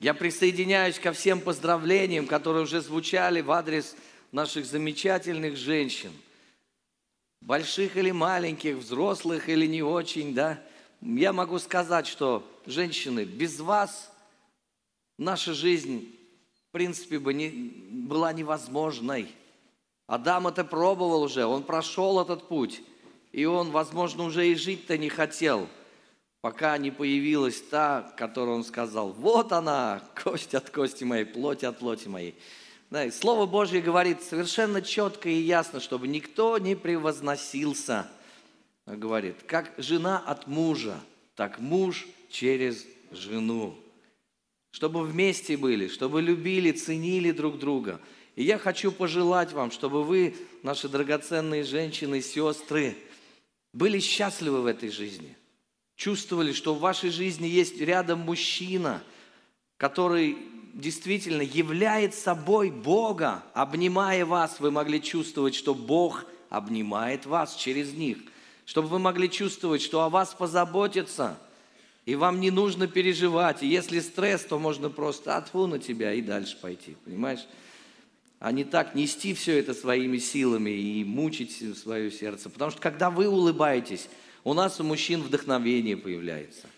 Я присоединяюсь ко всем поздравлениям, которые уже звучали в адрес наших замечательных женщин. Больших или маленьких, взрослых или не очень, да. Я могу сказать, что, женщины, без вас наша жизнь, в принципе, бы не, была невозможной. Адам это пробовал уже, он прошел этот путь, и он, возможно, уже и жить-то не хотел, пока не появилась та, которую он сказал, вот она, кость от кости моей, плоть от плоти моей. Да, и Слово Божье говорит совершенно четко и ясно, чтобы никто не превозносился. Говорит, как жена от мужа, так муж через жену. Чтобы вместе были, чтобы любили, ценили друг друга. И я хочу пожелать вам, чтобы вы, наши драгоценные женщины сестры, были счастливы в этой жизни. Чувствовали, что в вашей жизни есть рядом мужчина, который действительно являет собой Бога. Обнимая вас, вы могли чувствовать, что Бог обнимает вас через них. Чтобы вы могли чувствовать, что о вас позаботятся, и вам не нужно переживать. И если стресс, то можно просто отфу на тебя и дальше пойти, понимаешь? А не так нести все это своими силами и мучить свое сердце. Потому что когда вы улыбаетесь, у нас у мужчин вдохновение появляется.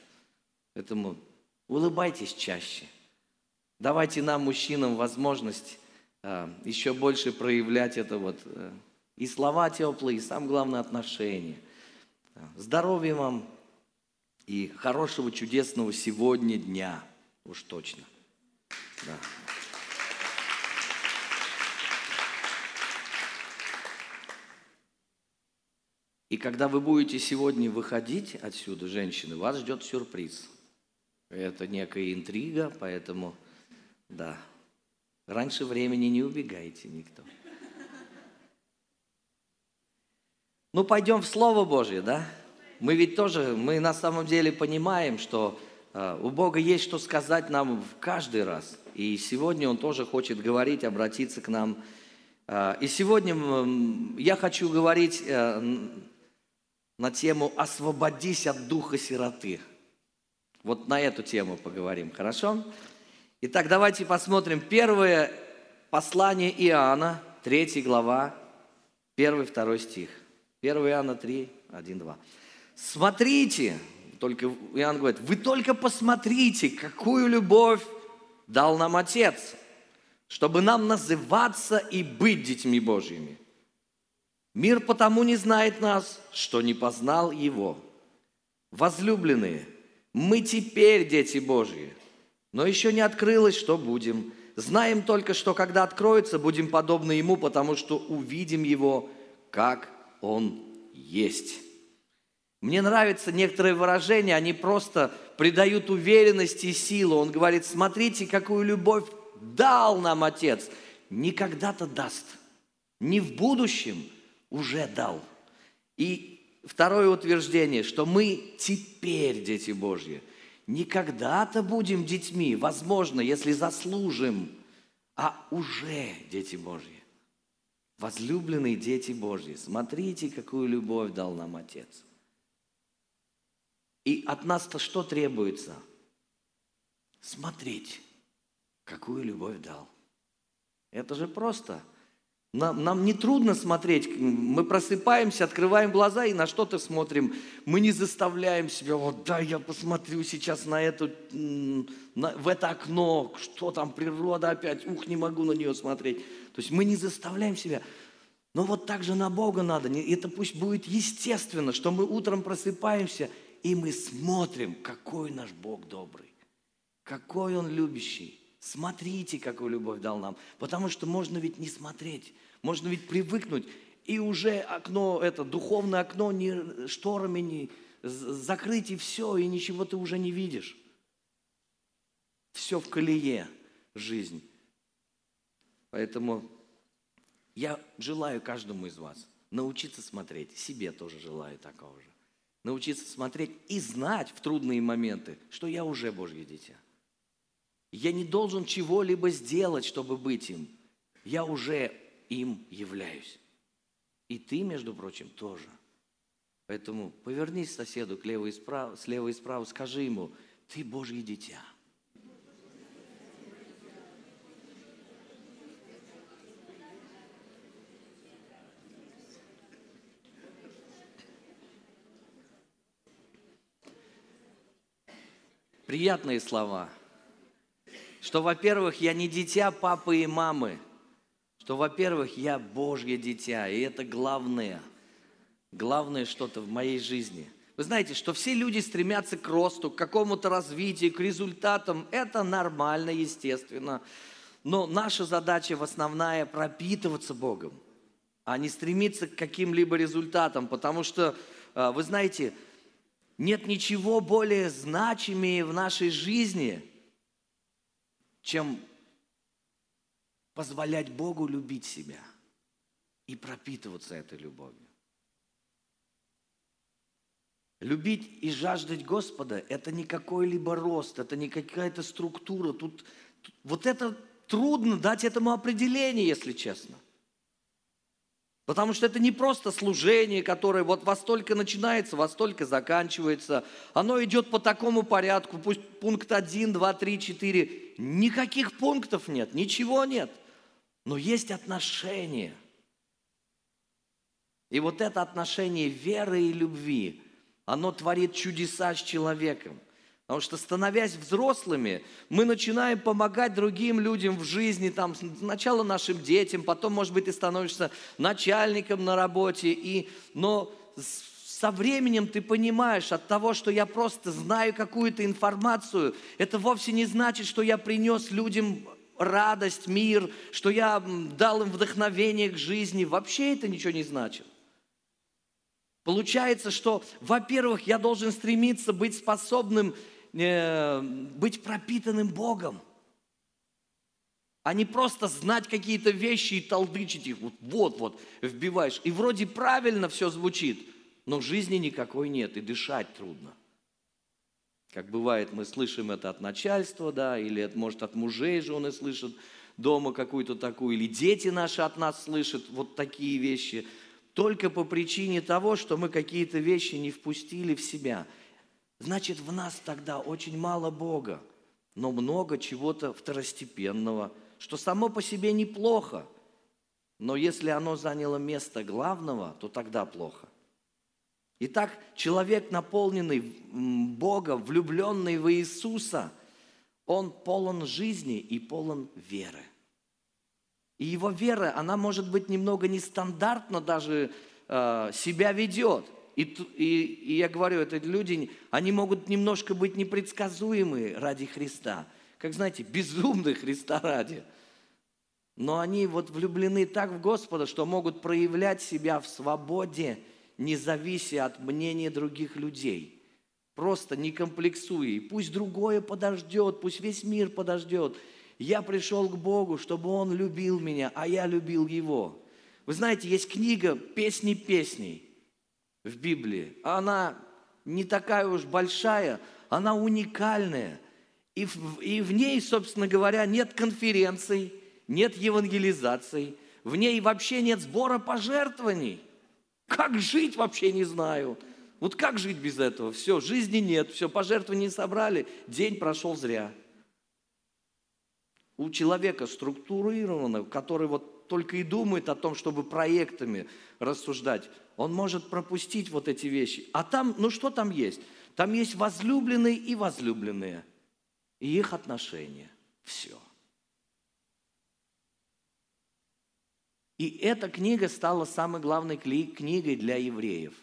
Поэтому улыбайтесь чаще – Давайте нам, мужчинам, возможность а, еще больше проявлять это вот э, и слова теплые, и самое главное отношения. Здоровья вам и хорошего, чудесного сегодня дня, уж точно. Да. И когда вы будете сегодня выходить отсюда, женщины, вас ждет сюрприз. Это некая интрига, поэтому да. Раньше времени не убегайте никто. Ну, пойдем в Слово Божье, да? Мы ведь тоже, мы на самом деле понимаем, что э, у Бога есть что сказать нам в каждый раз. И сегодня Он тоже хочет говорить, обратиться к нам. Э, и сегодня я хочу говорить э, на тему «Освободись от духа сироты». Вот на эту тему поговорим, хорошо? Итак, давайте посмотрим первое послание Иоанна, 3 глава, 1-2 стих. 1 Иоанна 3, 1, 2. Смотрите, только Иоанн говорит, вы только посмотрите, какую любовь дал нам Отец, чтобы нам называться и быть детьми Божьими. Мир потому не знает нас, что не познал Его. Возлюбленные, мы теперь дети Божьи, но еще не открылось, что будем. Знаем только, что когда откроется, будем подобны Ему, потому что увидим Его, как Он есть. Мне нравятся некоторые выражения, они просто придают уверенности и силу. Он говорит, смотрите, какую любовь дал нам Отец. Не когда-то даст, не в будущем уже дал. И второе утверждение, что мы теперь дети Божьи – не когда-то будем детьми, возможно, если заслужим, а уже дети Божьи. Возлюбленные дети Божьи, смотрите, какую любовь дал нам Отец. И от нас-то что требуется? Смотреть, какую любовь дал. Это же просто – нам, нам не трудно смотреть. Мы просыпаемся, открываем глаза и на что-то смотрим. Мы не заставляем себя, вот да, я посмотрю сейчас на эту, на, в это окно, что там, природа опять, ух, не могу на нее смотреть. То есть мы не заставляем себя. Но вот так же на Бога надо. Это пусть будет естественно, что мы утром просыпаемся, и мы смотрим, какой наш Бог добрый, какой Он любящий. Смотрите, какую любовь дал нам. Потому что можно ведь не смотреть, можно ведь привыкнуть, и уже окно, это духовное окно не шторами не закрыть, и все, и ничего ты уже не видишь. Все в колее жизнь. Поэтому я желаю каждому из вас научиться смотреть, себе тоже желаю такого же. Научиться смотреть и знать в трудные моменты, что я уже Божье дитя – я не должен чего-либо сделать, чтобы быть им. Я уже им являюсь. И ты, между прочим, тоже. Поэтому повернись соседу слева и справа, слева и справа скажи ему, ты Божье дитя. Приятные слова – что, во-первых, я не дитя папы и мамы. Что, во-первых, я Божье дитя. И это главное. Главное что-то в моей жизни. Вы знаете, что все люди стремятся к росту, к какому-то развитию, к результатам. Это нормально, естественно. Но наша задача в основная пропитываться Богом, а не стремиться к каким-либо результатам. Потому что, э, вы знаете, нет ничего более значимее в нашей жизни, чем позволять Богу любить себя и пропитываться этой любовью. Любить и жаждать Господа – это не какой-либо рост, это не какая-то структура. Тут, тут, вот это трудно дать этому определение, если честно – Потому что это не просто служение, которое вот во столько начинается, во столько заканчивается. Оно идет по такому порядку, пусть пункт 1, 2, 3, 4. Никаких пунктов нет, ничего нет. Но есть отношения. И вот это отношение веры и любви, оно творит чудеса с человеком – Потому что, становясь взрослыми, мы начинаем помогать другим людям в жизни, там, сначала нашим детям, потом, может быть, ты становишься начальником на работе, и, но со временем ты понимаешь от того, что я просто знаю какую-то информацию, это вовсе не значит, что я принес людям радость, мир, что я дал им вдохновение к жизни. Вообще это ничего не значит. Получается, что, во-первых, я должен стремиться быть способным быть пропитанным Богом, а не просто знать какие-то вещи и толдычить их. Вот, вот, вот, вбиваешь. И вроде правильно все звучит, но жизни никакой нет, и дышать трудно. Как бывает, мы слышим это от начальства, да, или это, может от мужей жены слышат дома какую-то такую, или дети наши от нас слышат вот такие вещи, только по причине того, что мы какие-то вещи не впустили в себя – Значит, в нас тогда очень мало Бога, но много чего-то второстепенного, что само по себе неплохо. Но если оно заняло место главного, то тогда плохо. Итак, человек, наполненный Богом, влюбленный в Иисуса, он полон жизни и полон веры. И его вера, она может быть немного нестандартно даже э, себя ведет – и, и, и я говорю, это люди, они могут немножко быть непредсказуемы ради Христа. Как знаете, безумны Христа ради. Но они вот влюблены так в Господа, что могут проявлять себя в свободе, не завися от мнения других людей. Просто не комплексуя. И пусть другое подождет, пусть весь мир подождет. Я пришел к Богу, чтобы Он любил меня, а я любил Его. Вы знаете, есть книга «Песни песней» в Библии. Она не такая уж большая, она уникальная. И в, и в ней, собственно говоря, нет конференций, нет евангелизаций, в ней вообще нет сбора пожертвований. Как жить вообще не знаю. Вот как жить без этого? Все, жизни нет, все, пожертвования не собрали, день прошел зря. У человека структурированного, который вот только и думает о том, чтобы проектами рассуждать, он может пропустить вот эти вещи. А там, ну что там есть? Там есть возлюбленные и возлюбленные. И их отношения. Все. И эта книга стала самой главной книгой для евреев.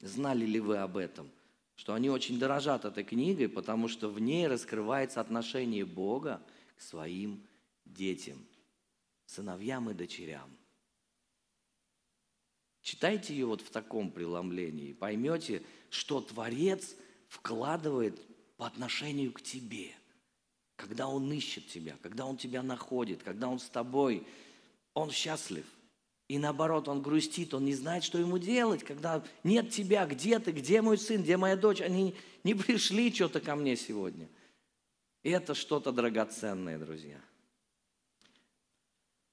Знали ли вы об этом? Что они очень дорожат этой книгой, потому что в ней раскрывается отношение Бога к своим детям, сыновьям и дочерям. Читайте ее вот в таком преломлении, поймете, что Творец вкладывает по отношению к тебе. Когда Он ищет тебя, когда Он тебя находит, когда Он с тобой, Он счастлив. И наоборот, он грустит, он не знает, что ему делать, когда нет тебя, где ты, где мой сын, где моя дочь, они не пришли что-то ко мне сегодня. И это что-то драгоценное, друзья.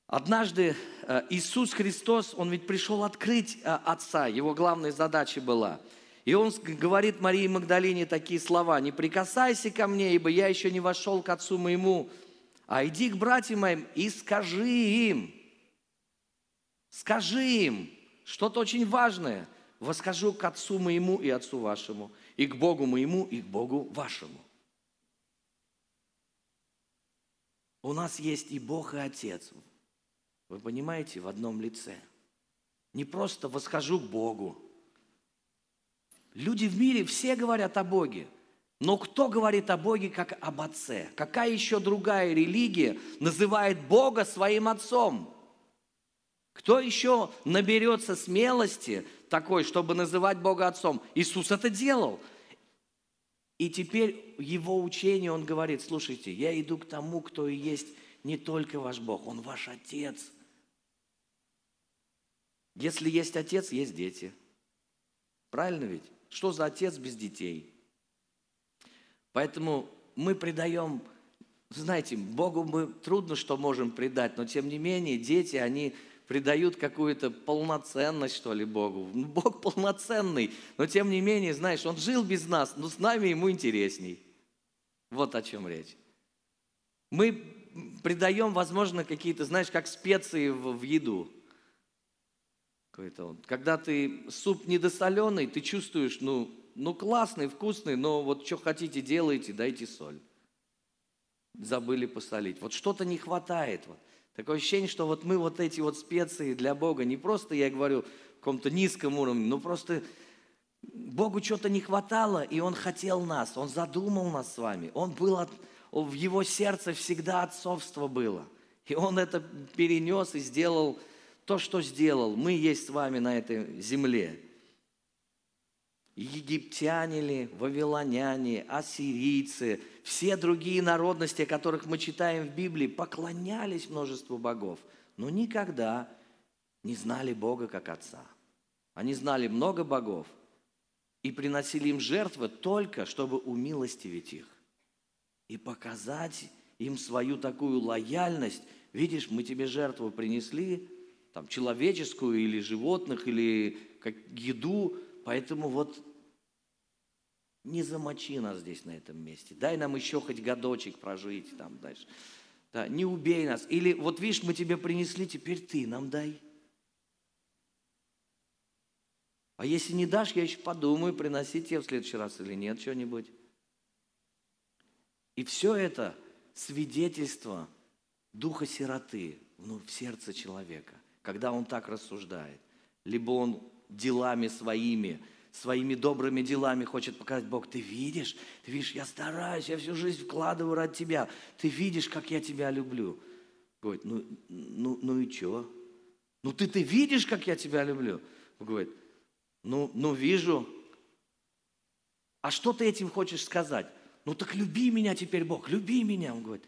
Однажды э, Иисус Христос, Он ведь пришел открыть э, Отца, Его главной задачей была. И Он говорит Марии Магдалине такие слова, «Не прикасайся ко мне, ибо я еще не вошел к Отцу моему, а иди к братьям моим и скажи им». Скажи им что-то очень важное. «Восхожу к Отцу моему и Отцу вашему». и к Богу моему, и к Богу вашему. У нас есть и Бог, и Отец. Вы понимаете, в одном лице. Не просто восхожу к Богу. Люди в мире все говорят о Боге. Но кто говорит о Боге как об Отце? Какая еще другая религия называет Бога своим Отцом? Кто еще наберется смелости такой, чтобы называть Бога Отцом? Иисус это делал. И теперь его учение, он говорит, слушайте, я иду к тому, кто и есть не только ваш Бог, он ваш Отец. Если есть Отец, есть дети. Правильно ведь? Что за Отец без детей? Поэтому мы предаем, знаете, Богу мы трудно что можем предать, но тем не менее дети, они придают какую-то полноценность, что ли, Богу. Ну, Бог полноценный, но тем не менее, знаешь, Он жил без нас, но с нами Ему интересней. Вот о чем речь. Мы придаем, возможно, какие-то, знаешь, как специи в, в еду. Когда ты суп недосоленый, ты чувствуешь, ну, ну классный, вкусный, но вот что хотите делайте, дайте соль. Забыли посолить. Вот что-то не хватает. Вот. Такое ощущение, что вот мы вот эти вот специи для Бога, не просто, я говорю, в каком-то низком уровне, но просто Богу что-то не хватало, и Он хотел нас, Он задумал нас с вами. Он был, от, в Его сердце всегда отцовство было. И Он это перенес и сделал то, что сделал. Мы есть с вами на этой земле египтяне ли, вавилоняне, ассирийцы, все другие народности, о которых мы читаем в Библии, поклонялись множеству богов, но никогда не знали Бога как Отца. Они знали много богов и приносили им жертвы только, чтобы умилостивить их и показать им свою такую лояльность. Видишь, мы тебе жертву принесли, там, человеческую или животных, или как еду, Поэтому вот не замочи нас здесь на этом месте. Дай нам еще хоть годочек прожить там дальше. Да, не убей нас. Или вот видишь, мы тебе принесли, теперь ты нам дай. А если не дашь, я еще подумаю, приносить тебе в следующий раз или нет что-нибудь. И все это свидетельство духа сироты ну, в сердце человека, когда он так рассуждает. Либо он делами своими, своими добрыми делами хочет показать Бог, ты видишь, ты видишь, я стараюсь, я всю жизнь вкладываю ради тебя, ты видишь, как я тебя люблю. Говорит, ну, ну, ну и что? Ну ты, ты видишь, как я тебя люблю? Говорит, ну, ну вижу. А что ты этим хочешь сказать? Ну так люби меня теперь, Бог, люби меня. Он говорит,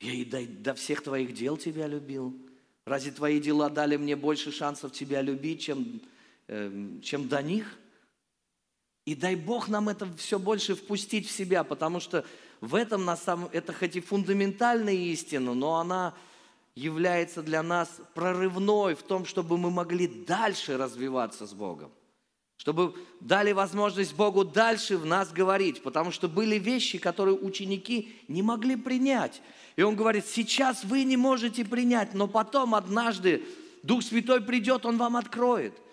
я и до, до всех твоих дел тебя любил. Разве твои дела дали мне больше шансов тебя любить, чем Эм, чем до них. И дай Бог нам это все больше впустить в себя, потому что в этом на самом, это хоть и фундаментальная истина, но она является для нас прорывной в том, чтобы мы могли дальше развиваться с Богом. Чтобы дали возможность Богу дальше в нас говорить, потому что были вещи, которые ученики не могли принять. И он говорит, сейчас вы не можете принять, но потом однажды Дух Святой придет, Он вам откроет –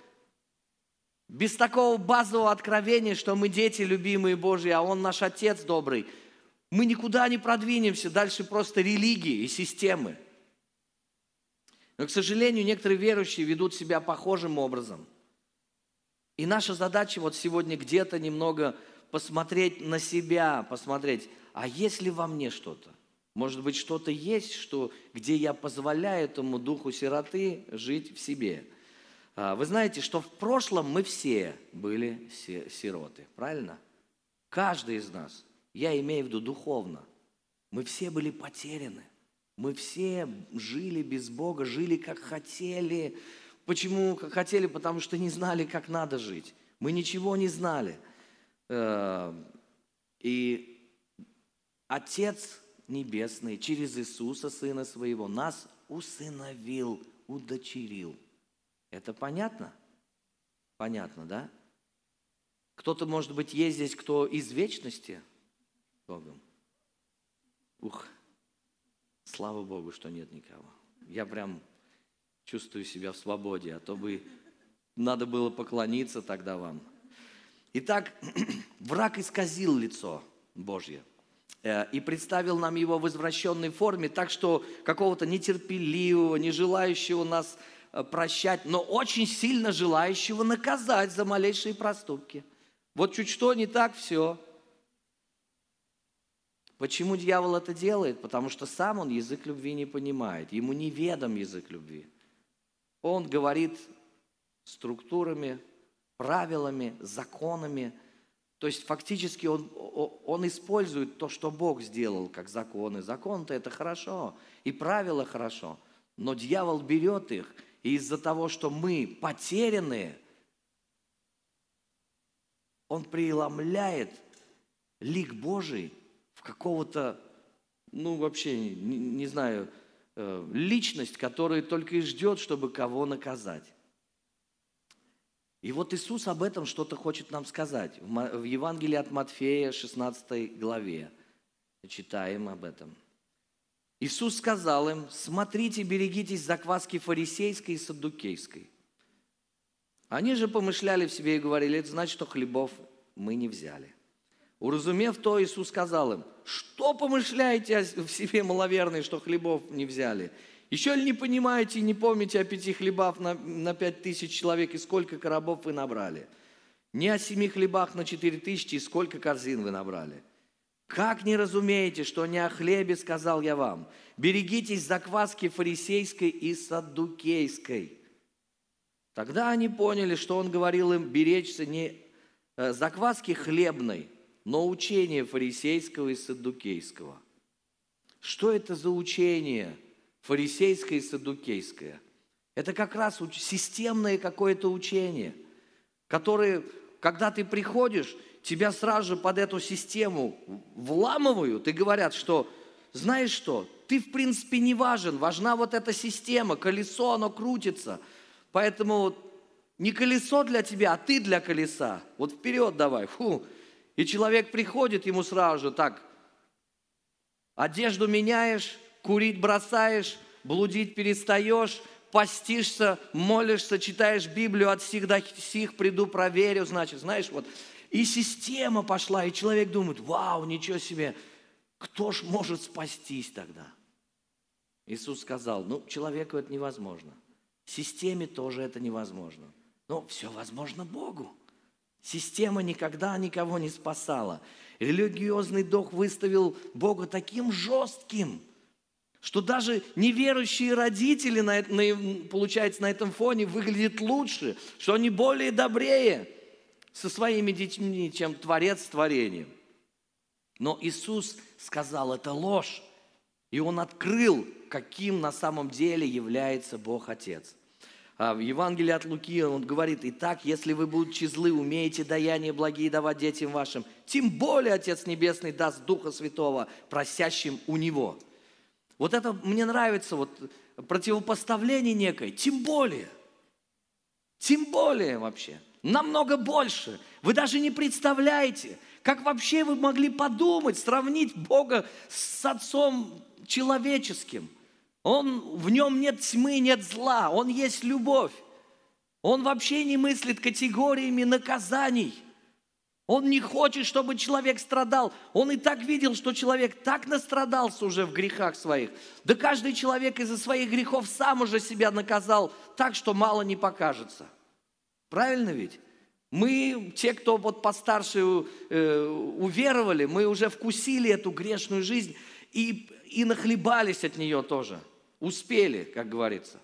без такого базового откровения, что мы дети любимые Божьи, а Он наш Отец добрый, мы никуда не продвинемся, дальше просто религии и системы. Но, к сожалению, некоторые верующие ведут себя похожим образом. И наша задача вот сегодня где-то немного посмотреть на себя, посмотреть, а есть ли во мне что-то? Может быть, что-то есть, что, где я позволяю этому духу сироты жить в себе – а, вы знаете, что в прошлом мы все были сироты, правильно? Каждый из нас, я имею в виду духовно, мы все были потеряны. Мы все жили без Бога, жили как хотели. Почему хотели? Потому что не знали, как надо жить. Мы ничего не знали. Э, и Отец Небесный через Иисуса, Сына Своего, нас усыновил, удочерил – это понятно? Понятно, да? Кто-то, может быть, есть здесь, кто из вечности Богом? Ух, слава Богу, что нет никого. Я прям чувствую себя в свободе, а то бы надо было поклониться тогда вам. Итак, враг исказил лицо Божье э, и представил нам его в извращенной форме, так что какого-то нетерпеливого, не желающего нас э, прощать, но очень сильно желающего наказать за малейшие проступки. Вот чуть что не так, все. Почему дьявол это делает? Потому что сам он язык любви не понимает. Ему неведом язык любви. Он говорит структурами, правилами, законами. То есть фактически он, он использует то, что Бог сделал, как законы. Закон-то это хорошо, и правила хорошо. Но дьявол берет их, и из-за того, что мы потерянные, он преломляет лик Божий в какого-то, ну вообще, не, не знаю, личность, которая только и ждет, чтобы кого наказать. И вот Иисус об этом что-то хочет нам сказать. В Евангелии от Матфея, 16 главе, читаем об этом. Иисус сказал им, смотрите, берегитесь закваски фарисейской и саддукейской. Они же помышляли в себе и говорили, это значит, что хлебов мы не взяли. Уразумев то, Иисус сказал им, что помышляете в себе маловерные, что хлебов не взяли? Еще ли не понимаете и не помните о пяти хлебах на, на пять тысяч человек и сколько коробов вы набрали? Не о семи хлебах на четыре тысячи и сколько корзин вы набрали? Как не разумеете, что не о хлебе сказал я вам? Берегитесь закваски фарисейской и саддукейской. Тогда они поняли, что он говорил им беречься не э, закваски хлебной, но учение фарисейского и саддукейского. Что это за учение фарисейское и саддукейское? Это как раз системное какое-то учение, которое, когда ты приходишь, тебя сразу же под эту систему вламывают и говорят, что знаешь что, ты в принципе не важен, важна вот эта система, колесо, оно крутится. Поэтому не колесо для тебя, а ты для колеса. Вот вперед давай, фу, и человек приходит, ему сразу же так, одежду меняешь, курить бросаешь, блудить перестаешь, постишься, молишься, читаешь Библию, от всех до сих приду, проверю, значит, знаешь, вот. И система пошла, и человек думает, вау, ничего себе, кто ж может спастись тогда? Иисус сказал, ну, человеку это невозможно. Системе тоже это невозможно. Но все возможно Богу. Система никогда никого не спасала. Религиозный дух выставил Бога таким жестким, что даже неверующие родители, на, на, получается, на этом фоне выглядят лучше, что они более добрее со своими детьми, чем Творец с творением. Но Иисус сказал, это ложь. И Он открыл, каким на самом деле является Бог Отец. А в Евангелии от Луки он говорит, «Итак, если вы, будучи злы, умеете даяния благие давать детям вашим, тем более Отец Небесный даст Духа Святого просящим у Него». Вот это мне нравится, вот противопоставление некое, тем более, тем более вообще, намного больше. Вы даже не представляете, как вообще вы могли подумать, сравнить Бога с Отцом человеческим – он, в нем нет тьмы, нет зла, он есть любовь. Он вообще не мыслит категориями наказаний. Он не хочет, чтобы человек страдал. Он и так видел, что человек так настрадался уже в грехах своих. Да каждый человек из-за своих грехов сам уже себя наказал так, что мало не покажется. Правильно ведь? Мы, те, кто вот постарше э, уверовали, мы уже вкусили эту грешную жизнь и, и нахлебались от нее тоже. Успели, как говорится.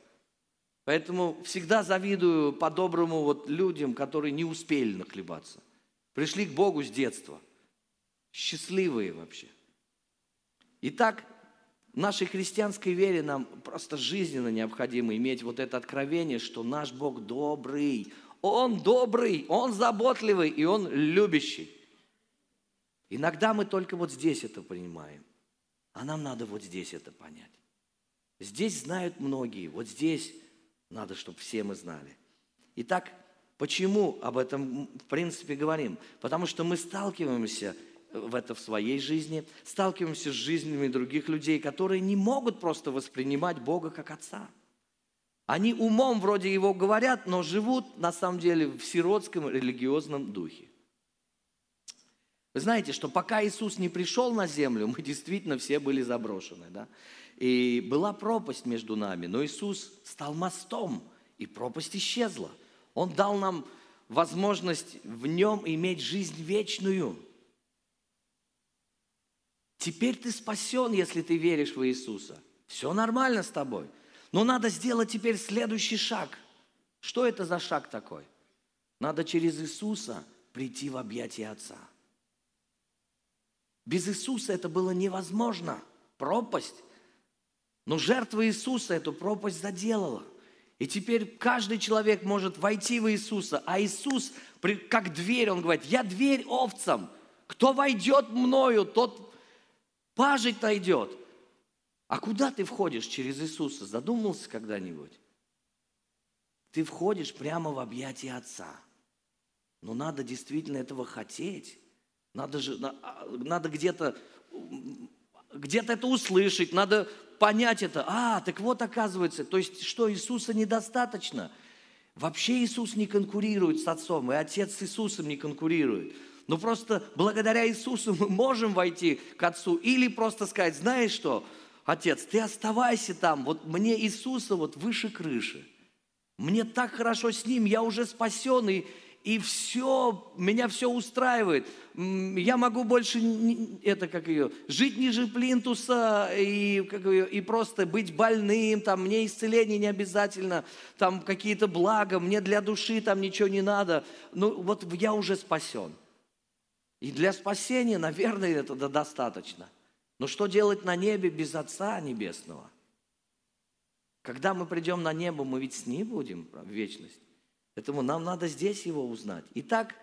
Поэтому всегда завидую по-доброму вот людям, которые не успели нахлебаться. Пришли к Богу с детства. Счастливые вообще. Итак, в нашей христианской вере нам просто жизненно необходимо иметь вот это откровение, что наш Бог добрый. Он добрый, Он заботливый и Он любящий. Иногда мы только вот здесь это понимаем, а нам надо вот здесь это понять. Здесь знают многие, вот здесь надо, чтобы все мы знали. Итак, почему об этом в принципе говорим? Потому что мы сталкиваемся в это в своей жизни, сталкиваемся с жизнями других людей, которые не могут просто воспринимать Бога как Отца. Они умом вроде Его говорят, но живут на самом деле в сиротском религиозном духе. Вы знаете, что пока Иисус не пришел на землю, мы действительно все были заброшены. Да? И была пропасть между нами, но Иисус стал мостом, и пропасть исчезла. Он дал нам возможность в нем иметь жизнь вечную. Теперь ты спасен, если ты веришь в Иисуса. Все нормально с тобой. Но надо сделать теперь следующий шаг. Что это за шаг такой? Надо через Иисуса прийти в объятия Отца. Без Иисуса это было невозможно. Пропасть. Но жертва Иисуса эту пропасть заделала. И теперь каждый человек может войти в Иисуса, а Иисус, как дверь, Он говорит, я дверь овцам. Кто войдет мною, тот пажить найдет. А куда ты входишь через Иисуса? Задумался когда-нибудь? Ты входишь прямо в объятия Отца. Но надо действительно этого хотеть. Надо, же, а, надо где-то где-то это услышать, надо понять это. А, так вот оказывается, то есть что, Иисуса недостаточно? Вообще Иисус не конкурирует с Отцом, и Отец с Иисусом не конкурирует. Но просто благодаря Иисусу мы можем войти к Отцу или просто сказать, знаешь что, Отец, ты оставайся там, вот мне Иисуса вот выше крыши. Мне так хорошо с Ним, я уже спасен, и, и все, меня все устраивает. Я могу больше, это как ее, жить ниже плинтуса и, как ее, и просто быть больным, там, мне исцеление не обязательно, там какие-то блага, мне для души там ничего не надо. Ну вот я уже спасен. И для спасения, наверное, это достаточно. Но что делать на небе без Отца Небесного? Когда мы придем на небо, мы ведь с Ним будем в вечность. Поэтому нам надо здесь Его узнать. Итак,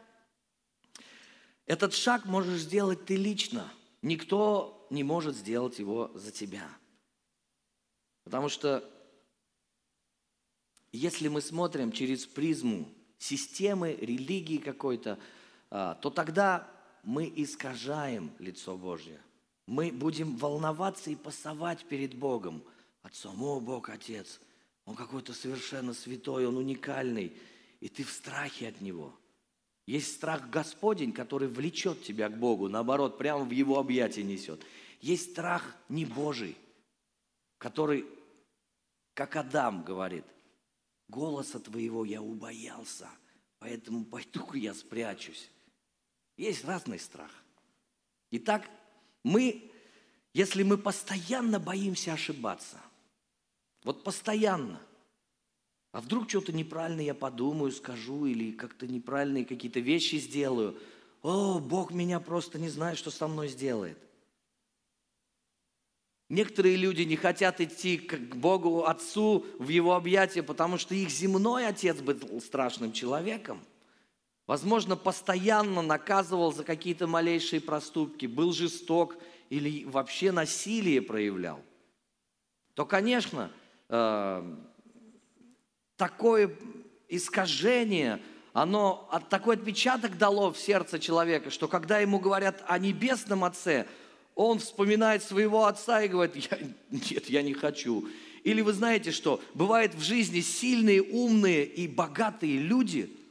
этот шаг можешь сделать ты лично. Никто не может сделать его за тебя. Потому что если мы смотрим через призму системы, религии какой-то, а, то тогда мы искажаем лицо Божье – мы будем волноваться и пасовать перед Богом. Отцом, о, Бог, Отец, Он какой-то совершенно святой, Он уникальный, и ты в страхе от Него. Есть страх Господень, который влечет тебя к Богу, наоборот, прямо в Его объятия несет. Есть страх не Божий, который, как Адам говорит, голоса твоего я убоялся, поэтому пойду-ка я спрячусь. Есть разный страх. Итак, мы, если мы постоянно боимся ошибаться, вот постоянно, а вдруг что-то неправильно я подумаю, скажу, или как-то неправильные какие-то вещи сделаю, о, Бог меня просто не знает, что со мной сделает. Некоторые люди не хотят идти к Богу Отцу в Его объятия, потому что их земной Отец был страшным человеком – возможно, постоянно наказывал за какие-то малейшие проступки, был жесток или вообще насилие проявлял, то, конечно, э, такое искажение, оно от такой отпечаток дало в сердце человека, что когда ему говорят о небесном Отце, он вспоминает своего отца и говорит, я, нет, я не хочу. Или вы знаете что, бывает в жизни сильные, умные и богатые люди –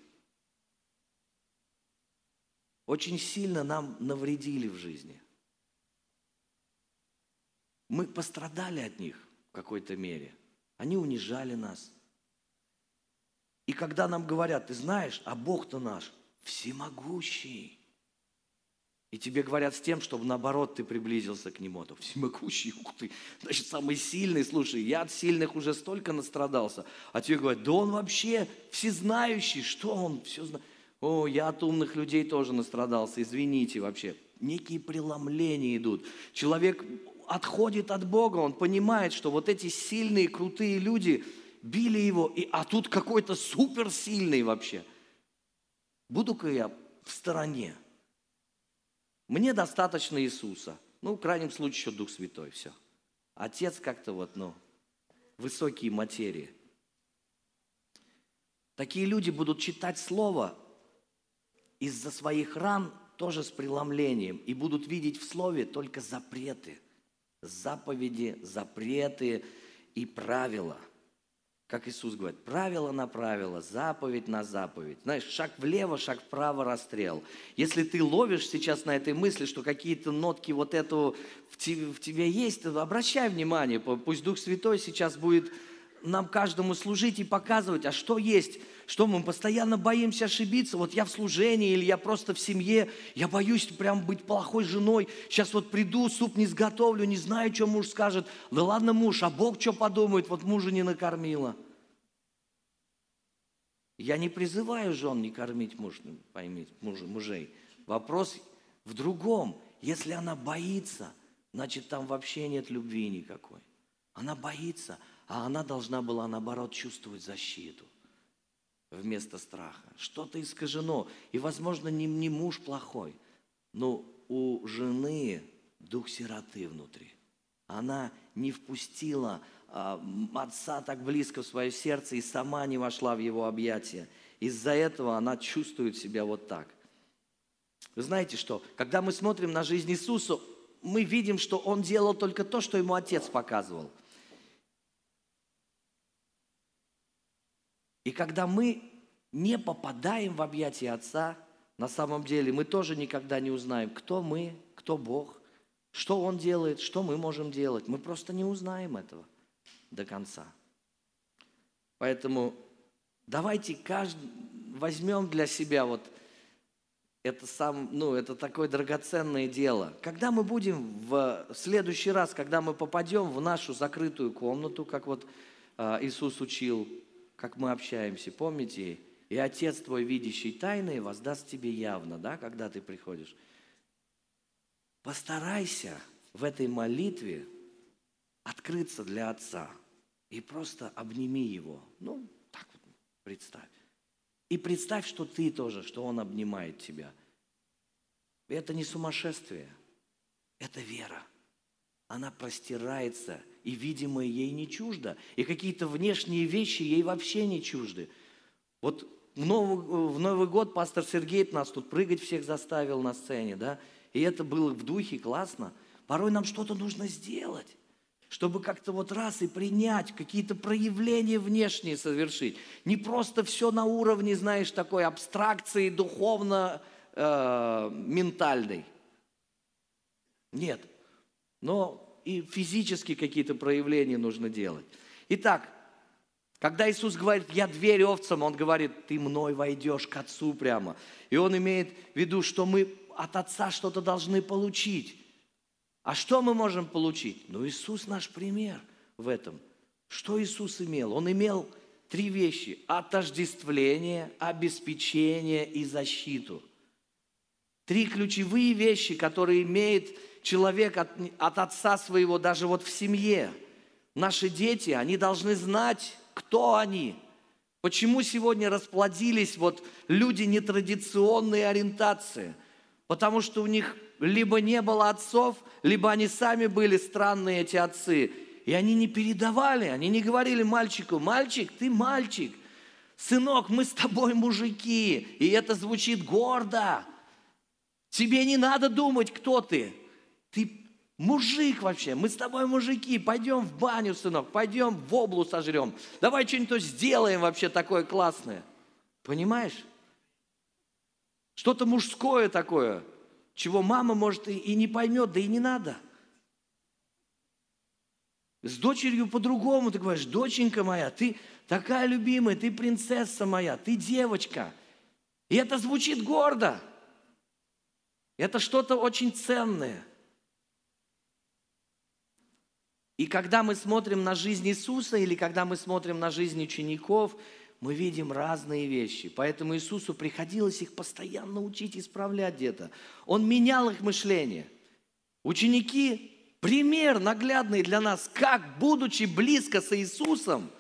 очень сильно нам навредили в жизни. Мы пострадали от них в какой-то мере. Они унижали нас. И когда нам говорят, ты знаешь, а Бог-то наш всемогущий. И тебе говорят с тем, чтобы наоборот ты приблизился к Нему. То всемогущий, ух ты, значит, самый сильный. Слушай, я от сильных уже столько настрадался. А тебе говорят, да он вообще всезнающий, что он все знает. О, я от умных людей тоже настрадался, извините вообще. Некие преломления идут. Человек отходит от Бога, он понимает, что вот эти сильные, крутые люди били его, и, а тут какой-то суперсильный вообще. Буду-ка я в стороне. Мне достаточно Иисуса. Ну, в крайнем случае, еще Дух Святой, все. Отец как-то вот, ну, высокие материи. Такие люди будут читать Слово, из-за своих ран тоже с преломлением и будут видеть в слове только запреты, заповеди, запреты и правила. Как Иисус говорит, правило на правило, заповедь на заповедь. Знаешь, шаг влево, шаг вправо, расстрел. Если ты ловишь сейчас на этой мысли, что какие-то нотки вот этого в тебе, в тебе есть, обращай внимание, пусть Дух Святой сейчас будет нам каждому служить и показывать, а что есть, что мы постоянно боимся ошибиться. Вот я в служении или я просто в семье, я боюсь прям быть плохой женой. Сейчас вот приду, суп не сготовлю, не знаю, что муж скажет. Да ладно муж, а Бог что подумает, вот мужа не накормила. Я не призываю жен не кормить муж, поймите, муж, мужей. Вопрос в другом. Если она боится, значит там вообще нет любви никакой. Она боится – а она должна была, наоборот, чувствовать защиту вместо страха. Что-то искажено. И, возможно, не, не муж плохой, но у жены дух сироты внутри. Она не впустила а, отца так близко в свое сердце и сама не вошла в его объятия. Из-за этого она чувствует себя вот так. Вы знаете что? Когда мы смотрим на жизнь Иисуса, мы видим, что Он делал только то, что Ему Отец показывал – И когда мы не попадаем в объятия Отца, на самом деле мы тоже никогда не узнаем, кто мы, кто Бог, что Он делает, что мы можем делать. Мы просто не узнаем этого до конца. Поэтому давайте каждый, возьмем для себя вот это, сам, ну, это такое драгоценное дело. Когда мы будем в следующий раз, когда мы попадем в нашу закрытую комнату, как вот а, Иисус учил, как мы общаемся. Помните? И Отец твой, видящий тайные, воздаст тебе явно, да, когда ты приходишь. Постарайся в этой молитве открыться для Отца и просто обними Его. Ну, так вот представь. И представь, что ты тоже, что Он обнимает тебя. Это не сумасшествие, это вера. Она простирается и видимое ей не чуждо, и какие-то внешние вещи ей вообще не чужды. Вот в Новый, в Новый год пастор Сергей нас тут прыгать всех заставил на сцене, да, и это было в духе классно. Порой нам что-то нужно сделать, чтобы как-то вот раз и принять, какие-то проявления внешние совершить. Не просто все на уровне, знаешь, такой абстракции духовно-ментальной. Э, Нет. Но и физически какие-то проявления нужно делать. Итак, когда Иисус говорит, я дверь овцам, Он говорит, ты мной войдешь к Отцу прямо. И Он имеет в виду, что мы от Отца что-то должны получить. А что мы можем получить? Ну, Иисус наш пример в этом. Что Иисус имел? Он имел три вещи. Отождествление, обеспечение и защиту. Три ключевые вещи, которые имеет человек от, от отца своего, даже вот в семье. Наши дети, они должны знать, кто они. Почему сегодня расплодились вот люди нетрадиционной ориентации? Потому что у них либо не было отцов, либо они сами были странные, эти отцы. И они не передавали, они не говорили мальчику, мальчик, ты мальчик, сынок, мы с тобой мужики. И это звучит гордо. Тебе не надо думать, кто ты. Ты мужик вообще, мы с тобой мужики, пойдем в баню, сынок, пойдем в облу сожрем. Давай что-нибудь сделаем вообще такое классное. Понимаешь? Что-то мужское такое, чего мама, может, и, и не поймет, да и не надо. С дочерью по-другому ты говоришь, доченька моя, ты такая любимая, ты принцесса моя, ты девочка. И это звучит гордо. Это что-то очень ценное – И когда мы смотрим на жизнь Иисуса или когда мы смотрим на жизнь учеников, мы видим разные вещи. Поэтому Иисусу приходилось их постоянно учить, исправлять где-то. Он менял их мышление. Ученики – пример наглядный для нас, как, будучи близко с Иисусом,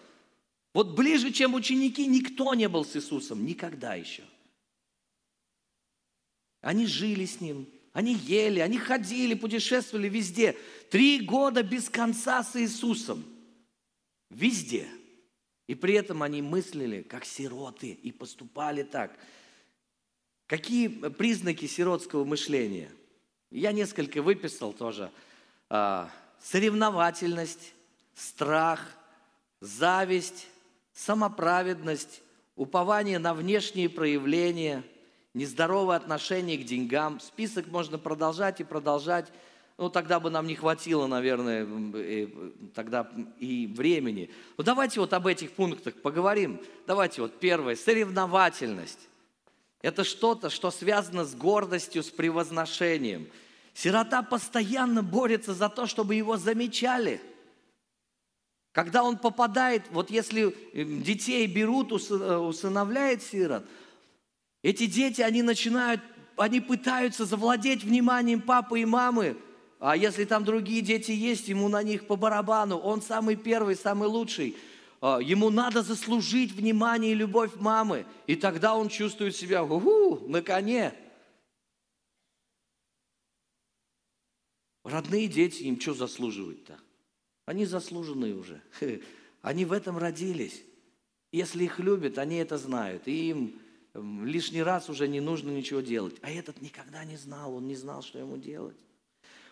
вот ближе, чем ученики, никто не был с Иисусом, никогда еще. Они жили с Ним, они ели, они ходили, путешествовали везде. Три года без конца с Иисусом. Везде. И при этом они мыслили, как сироты, и поступали так. Какие признаки сиротского мышления? Я несколько выписал тоже. А, соревновательность, страх, зависть, самоправедность, упование на внешние проявления, нездоровое отношение к деньгам. Список можно продолжать и продолжать. Ну, тогда бы нам не хватило, наверное, тогда и времени. Ну, давайте вот об этих пунктах поговорим. Давайте вот первое, соревновательность. Это что-то, что связано с гордостью, с превозношением. Сирота постоянно борется за то, чтобы его замечали. Когда он попадает, вот если детей берут, э, усыновляет сирот, эти дети, они начинают, они пытаются завладеть вниманием папы и мамы, а если там другие дети есть, ему на них по барабану. Он самый первый, самый лучший. А, ему надо заслужить внимание и любовь мамы. И тогда он чувствует себя угу, на коне. Родные дети им что заслуживают-то? Они заслуженные уже. Они в этом родились. Если их любят, они это знают. И им лишний раз уже не нужно ничего делать. А этот никогда не знал, он не знал, что ему делать.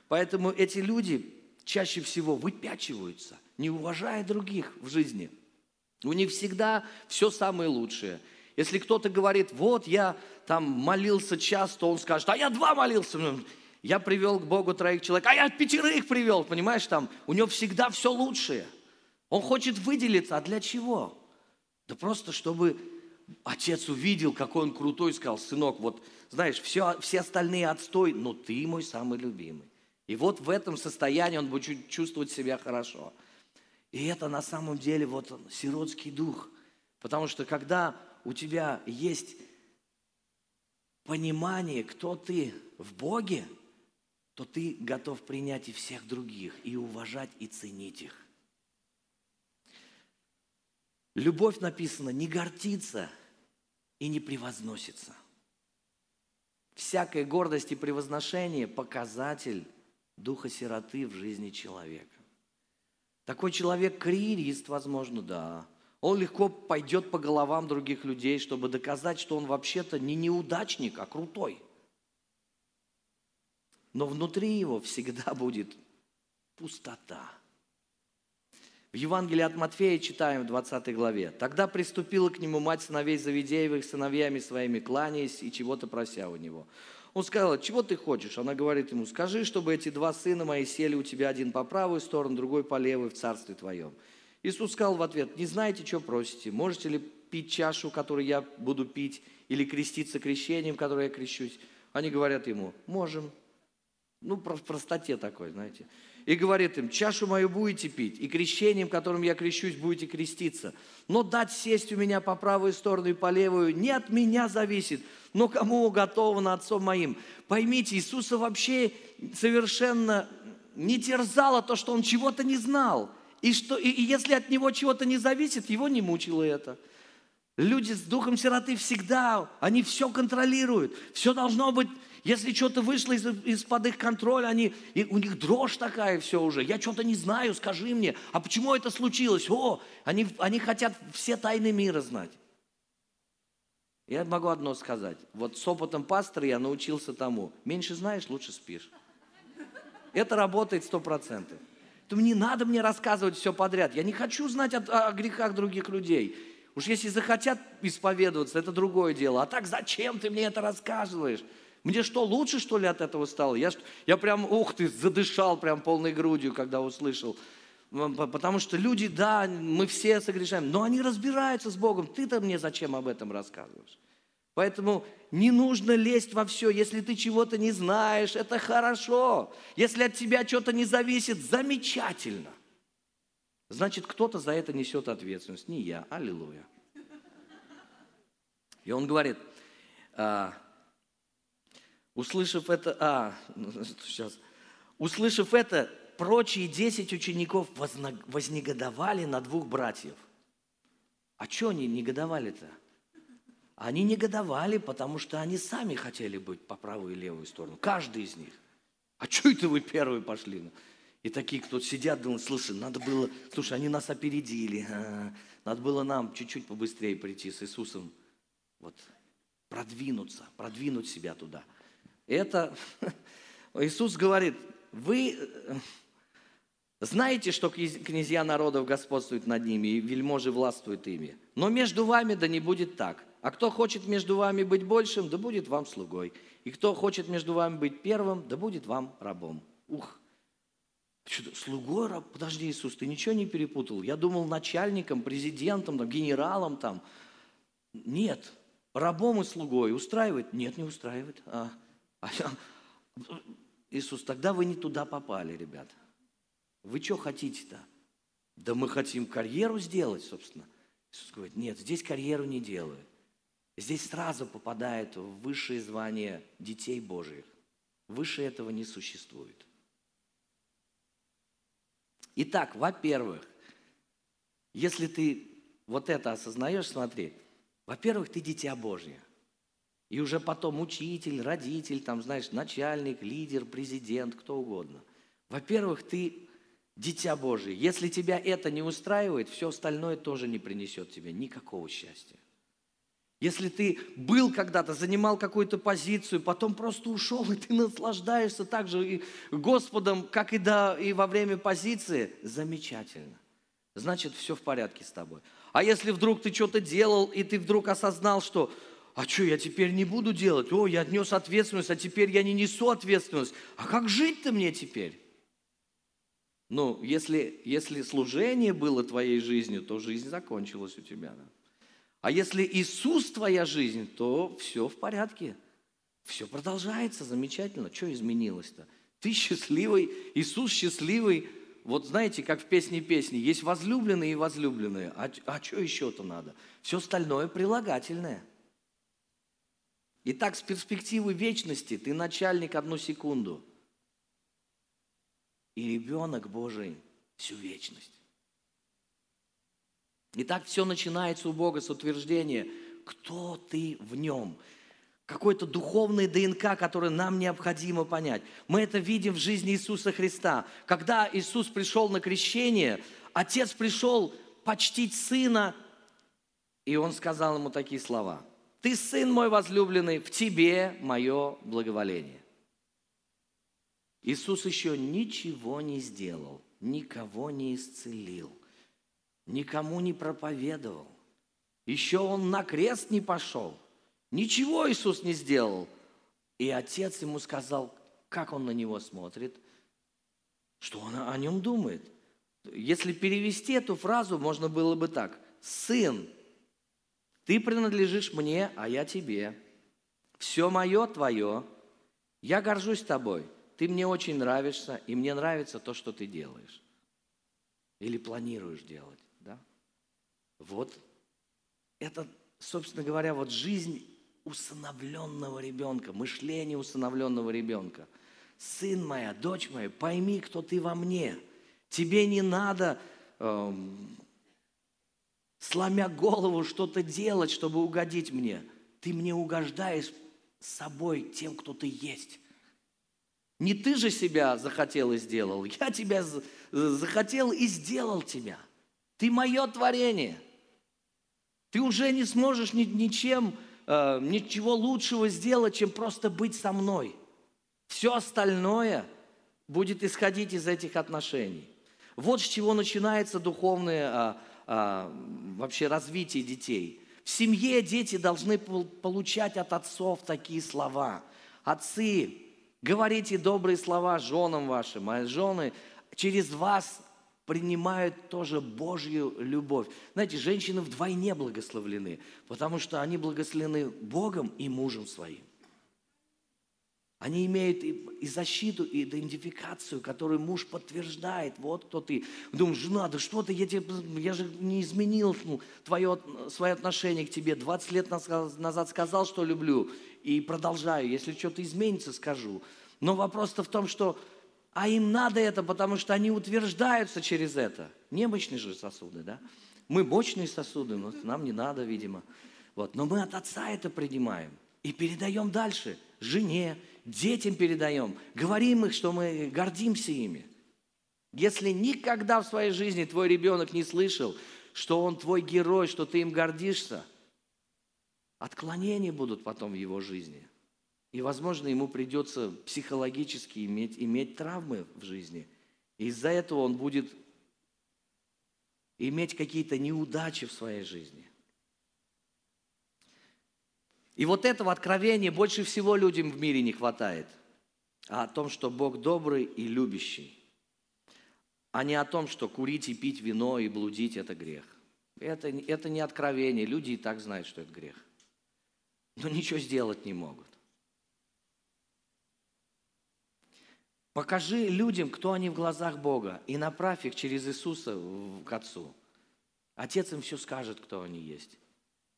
Поэтому эти люди чаще всего выпячиваются, не уважая других в жизни. У них всегда все самое лучшее. Если кто-то говорит, вот я там молился час, то он скажет, а я два молился. Я привел к Богу троих человек, а я пятерых привел, понимаешь, там у него всегда все лучшее. Он хочет выделиться, а для чего? Да просто, чтобы отец увидел, какой он крутой, сказал, сынок, вот, знаешь, все, все остальные отстой, но ты мой самый любимый. И вот в этом состоянии он будет чувствовать себя хорошо. И это на самом деле вот он, сиротский дух. Потому что когда у тебя есть понимание, кто ты в Боге, то ты готов принять и всех других, и уважать, и ценить их. Любовь написано не гордится и не превозносится. Всякая гордость и превозношение – показатель духа сироты в жизни человека. Такой человек карьерист, возможно, да. Он легко пойдет по головам других людей, чтобы доказать, что он вообще-то не неудачник, а крутой. Но внутри его всегда будет пустота. В Евангелии от Матфея читаем в 20 главе. «Тогда приступила к нему мать сыновей Завидеевых, сыновьями своими кланяясь и чего-то прося у него. Он сказал, чего ты хочешь? Она говорит ему, скажи, чтобы эти два сына мои сели у тебя один по правую сторону, другой по левой в царстве твоем. Иисус сказал в ответ, не знаете, что просите? Можете ли пить чашу, которую я буду пить, или креститься крещением, которое я крещусь? Они говорят ему, можем. Ну, в простоте такой, знаете и говорит им, чашу мою будете пить, и крещением, которым я крещусь, будете креститься. Но дать сесть у меня по правую сторону и по левую не от меня зависит, но кому уготовано Отцом моим. Поймите, Иисуса вообще совершенно не терзало то, что он чего-то не знал. И, что, и, и если от него чего-то не зависит, его не мучило это. Люди с духом сироты всегда, они все контролируют. Все должно быть если что-то вышло из- из-под их контроля, они, и у них дрожь такая все уже. Я что-то не знаю, скажи мне. А почему это случилось? О, они, они хотят все тайны мира знать. Я могу одно сказать. Вот с опытом пастора я научился тому. Меньше знаешь, лучше спишь. Это работает сто процентов. То не надо мне рассказывать все подряд. Я не хочу знать о, о грехах других людей. Уж если захотят исповедоваться, это другое дело. А так зачем ты мне это рассказываешь? Мне что, лучше, что ли, от этого стало? Я, я прям, ух ты, задышал прям полной грудью, когда услышал. Потому что люди, да, мы все согрешаем, но они разбираются с Богом. Ты-то мне зачем об этом рассказываешь? Поэтому не нужно лезть во все. Если ты чего-то не знаешь, это хорошо. Если от тебя что-то не зависит, замечательно. Значит, кто-то за это несет ответственность. Не я. Аллилуйя. И он говорит, «А, Услышав это, а, сейчас, услышав это, прочие десять учеников вознегодовали на двух братьев. А что они негодовали-то? Они негодовали, потому что они сами хотели быть по правую и левую сторону. Каждый из них. А что это вы первые пошли? И такие, кто сидят, думают, слушай, надо было, слушай, они нас опередили. А, надо было нам чуть-чуть побыстрее прийти с Иисусом. Вот, продвинуться, продвинуть себя туда – это Иисус говорит, вы, Знаете, что князья народов господствуют над ними, и вельможи властвуют ими. Но между вами да не будет так. А кто хочет между вами быть большим, да будет вам слугой. И кто хочет между вами быть первым, да будет вам рабом. Ух, что слугой раб? Подожди, Иисус, ты ничего не перепутал? Я думал начальником, президентом, там, генералом там. Нет, рабом и слугой устраивает? Нет, не устраивает. А, а, Иисус, тогда вы не туда попали, ребята. Вы что хотите-то? Да мы хотим карьеру сделать, собственно. Иисус говорит, нет, здесь карьеру не делаю. Здесь сразу попадает в высшее звание детей Божьих. Выше этого не существует. Итак, во-первых, если ты вот это осознаешь, смотри, во-первых, ты дитя Божье. И уже потом учитель, родитель, там, знаешь, начальник, лидер, президент, кто угодно. Во-первых, ты дитя Божие. Если тебя это не устраивает, все остальное тоже не принесет тебе никакого счастья. Если ты был когда-то, занимал какую-то позицию, потом просто ушел, и ты наслаждаешься так же и Господом, как и, до, и во время позиции, замечательно. Значит, все в порядке с тобой. А если вдруг ты что-то делал, и ты вдруг осознал, что а что, я теперь не буду делать? О, я отнес ответственность, а теперь я не несу ответственность. А как жить-то мне теперь? Ну, если, если служение было твоей жизнью, то жизнь закончилась у тебя. Да? А если Иисус твоя жизнь, то все в порядке. Все продолжается замечательно. Что изменилось-то? Ты счастливый, Иисус счастливый. Вот знаете, как в песне песни, есть возлюбленные и возлюбленные. А, а что еще-то надо? Все остальное прилагательное. Итак, с перспективы вечности ты начальник одну секунду – и ребенок Божий всю вечность. И так все начинается у Бога с утверждения, кто ты в нем. Какой-то духовный ДНК, который нам необходимо понять. Мы это видим в жизни Иисуса Христа. Когда Иисус пришел на крещение, Отец пришел почтить Сына, и Он сказал ему такие слова. «Ты Сын мой возлюбленный, в Тебе мое благоволение». Иисус еще ничего не сделал, никого не исцелил, никому не проповедовал. Еще он на крест не пошел. Ничего Иисус не сделал. И отец ему сказал, как он на него смотрит, что он о нем думает. Если перевести эту фразу, можно было бы так. Сын, ты принадлежишь мне, а я тебе. Все мое твое. Я горжусь тобой ты мне очень нравишься, и мне нравится то, что ты делаешь. Или планируешь делать. Да? Вот это, собственно говоря, вот жизнь усыновленного ребенка, мышление усыновленного ребенка. Сын моя, дочь моя, пойми, кто ты во мне. Тебе не надо, эм, сломя голову, что-то делать, чтобы угодить мне. Ты мне угождаешь собой тем, кто ты есть. Не ты же себя захотел и сделал, я тебя захотел и сделал тебя. Ты мое творение. Ты уже не сможешь ни, ничем, э, ничего лучшего сделать, чем просто быть со мной. Все остальное будет исходить из этих отношений. Вот с чего начинается духовное а, вообще развитие детей. В семье дети должны получать от отцов такие слова. Отцы, Говорите добрые слова женам вашим, а жены через вас принимают тоже Божью любовь. Знаете, женщины вдвойне благословлены, потому что они благословлены Богом и мужем своим. Они имеют и защиту, и идентификацию, которую муж подтверждает. Вот кто ты. Думаешь, жена, да что ты, я, тебе, я же не изменил ну, твое, свое отношение к тебе. 20 лет назад сказал, что люблю, и продолжаю. Если что-то изменится, скажу. Но вопрос-то в том, что а им надо это, потому что они утверждаются через это. Немощные же сосуды, да? Мы мощные сосуды, но нам не надо, видимо. Вот. Но мы от отца это принимаем и передаем дальше. Жене, детям передаем. Говорим их, что мы гордимся ими. Если никогда в своей жизни твой ребенок не слышал, что он твой герой, что ты им гордишься, отклонения будут потом в его жизни. И, возможно, ему придется психологически иметь, иметь травмы в жизни. Из-за этого он будет иметь какие-то неудачи в своей жизни. И вот этого откровения больше всего людям в мире не хватает. А о том, что Бог добрый и любящий. А не о том, что курить и пить вино и блудить – это грех. Это, это не откровение. Люди и так знают, что это грех. Но ничего сделать не могут. Покажи людям, кто они в глазах Бога, и направь их через Иисуса к Отцу. Отец им все скажет, кто они есть.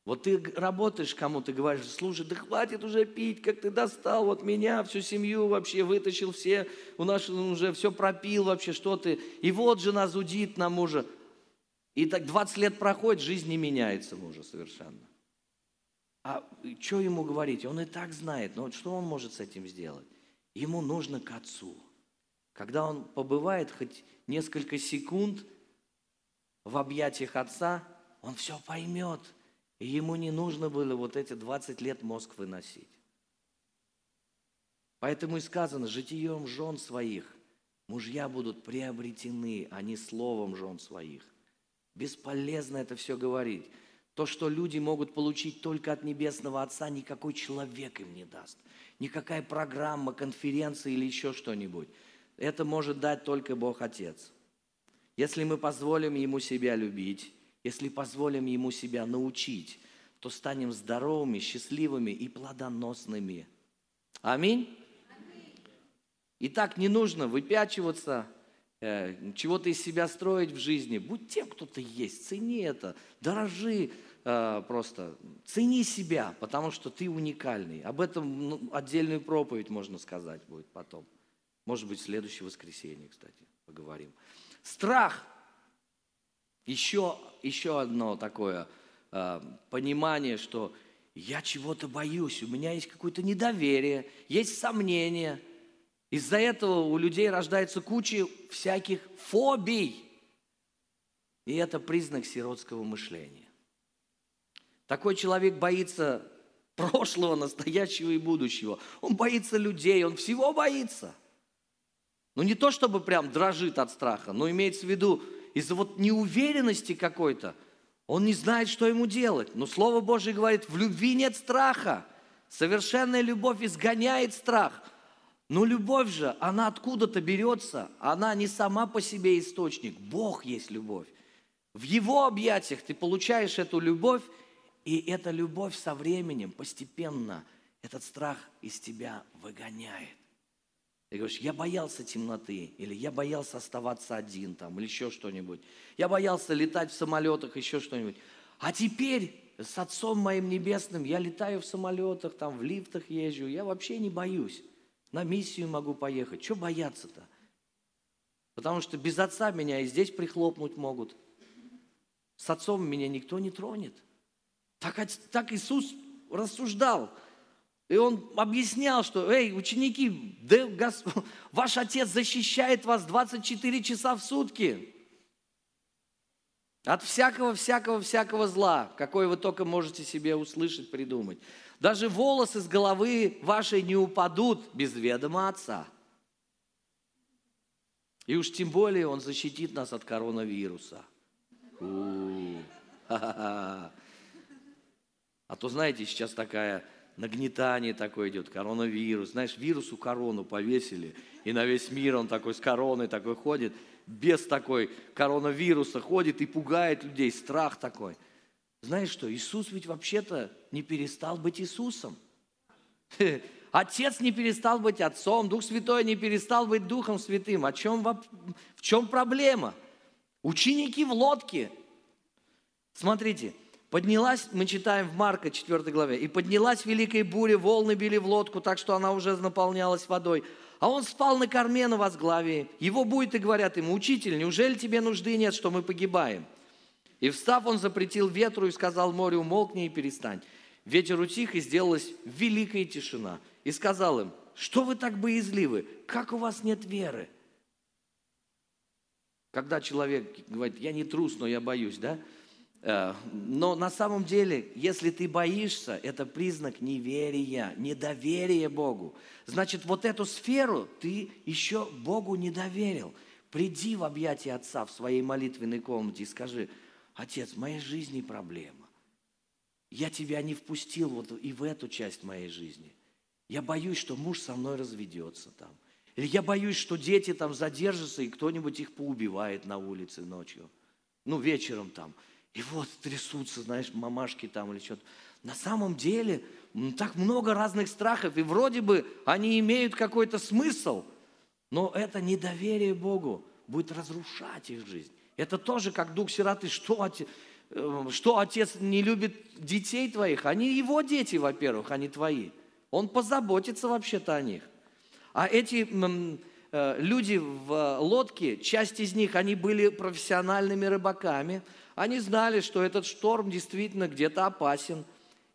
Вот ты работаешь кому-то, говоришь, слушай, да хватит уже пить, как ты достал вот меня, всю семью вообще вытащил все, у нас уже все пропил вообще, что ты. И вот жена зудит на мужа. И так 20 лет проходит, жизнь не меняется мужа совершенно. А что ему говорить? Он и так знает, но что он может с этим сделать? Ему нужно к отцу. Когда он побывает хоть несколько секунд в объятиях отца, он все поймет – и ему не нужно было вот эти 20 лет мозг выносить. Поэтому и сказано, житием жен своих мужья будут приобретены, а не словом жен своих. Бесполезно это все говорить. То, что люди могут получить только от Небесного Отца, никакой человек им не даст. Никакая программа, конференция или еще что-нибудь. Это может дать только Бог Отец. Если мы позволим Ему себя любить, если позволим Ему себя научить, то станем здоровыми, счастливыми и плодоносными. Аминь. И так не нужно выпячиваться, э, чего-то из себя строить в жизни. Будь тем, кто ты есть, цени это, дорожи э, просто, цени себя, потому что ты уникальный. Об этом ну, отдельную проповедь можно сказать будет потом. Может быть, в следующее воскресенье, кстати, поговорим. Страх – еще, еще одно такое э, понимание, что я чего-то боюсь, у меня есть какое-то недоверие, есть сомнения. Из-за этого у людей рождается куча всяких фобий. И это признак сиротского мышления. Такой человек боится прошлого, настоящего и будущего. Он боится людей, он всего боится. Ну не то, чтобы прям дрожит от страха, но имеется в виду, из-за вот неуверенности какой-то, он не знает, что ему делать. Но Слово Божье говорит, в любви нет страха. Совершенная любовь изгоняет страх. Но любовь же, она откуда-то берется. Она не сама по себе источник. Бог есть любовь. В Его объятиях ты получаешь эту любовь, и эта любовь со временем постепенно этот страх из тебя выгоняет. Ты говоришь, я боялся темноты, или я боялся оставаться один там, или еще что-нибудь. Я боялся летать в самолетах, еще что-нибудь. А теперь с Отцом моим Небесным я летаю в самолетах, там в лифтах езжу, я вообще не боюсь. На миссию могу поехать. Что бояться-то? Потому что без Отца меня и здесь прихлопнуть могут. С Отцом меня никто не тронет. Так, так Иисус рассуждал. И он объяснял, что, эй, ученики, да, Гос... ваш отец защищает вас 24 часа в сутки. От всякого, всякого, всякого зла, какое вы только можете себе услышать, придумать. Даже волосы с головы вашей не упадут без ведома Отца. И уж тем более Он защитит нас от коронавируса. А то, знаете, сейчас такая нагнетание такое идет, коронавирус. Знаешь, вирусу корону повесили, и на весь мир он такой с короной такой ходит, без такой коронавируса ходит и пугает людей, страх такой. Знаешь что, Иисус ведь вообще-то не перестал быть Иисусом. Отец не перестал быть Отцом, Дух Святой не перестал быть Духом Святым. О чем, в чем проблема? Ученики в лодке. Смотрите, Поднялась, мы читаем в Марка 4 главе, и поднялась великая буря, волны били в лодку, так что она уже наполнялась водой. А он спал на корме на возглавии. Его будет и говорят ему, учитель, неужели тебе нужды нет, что мы погибаем? И встав, он запретил ветру и сказал морю, умолкни и перестань. Ветер утих, и сделалась великая тишина. И сказал им, что вы так боязливы? Как у вас нет веры? Когда человек говорит, я не трус, но я боюсь, да? Э, но на самом деле, если ты боишься, это признак неверия, недоверия Богу. Значит, вот эту сферу ты еще Богу не доверил. Приди в объятия Отца в своей молитвенной комнате и скажи, Отец, в моей жизни проблема. Я тебя не впустил вот и в эту часть моей жизни. Я боюсь, что муж со мной разведется там. Или я боюсь, что дети там задержатся, и кто-нибудь их поубивает на улице ночью. Ну, вечером там. И вот трясутся, знаешь, мамашки там или что-то. На самом деле, так много разных страхов, и вроде бы они имеют какой-то смысл, но это недоверие Богу будет разрушать их жизнь. Это тоже как дух сироты. Что отец, э, что отец не любит детей твоих? Они его дети, во-первых, а не твои. Он позаботится вообще-то о них. А эти э, люди в лодке, часть из них, они были профессиональными рыбаками. Они знали, что этот шторм действительно где-то опасен.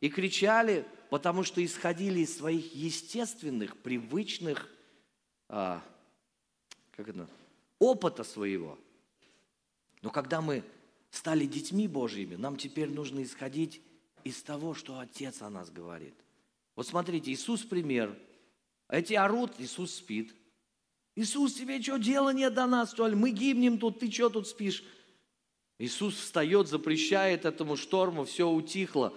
И кричали, потому что исходили из своих естественных, привычных, а, как это, опыта своего. Но когда мы стали детьми Божьими, нам теперь нужно исходить из того, что Отец о нас говорит. Вот смотрите, Иисус пример. Эти орут, Иисус спит. Иисус, тебе что, дела нет до нас, что ли? Мы гибнем тут, ты что тут спишь? Иисус встает, запрещает этому шторму, все утихло.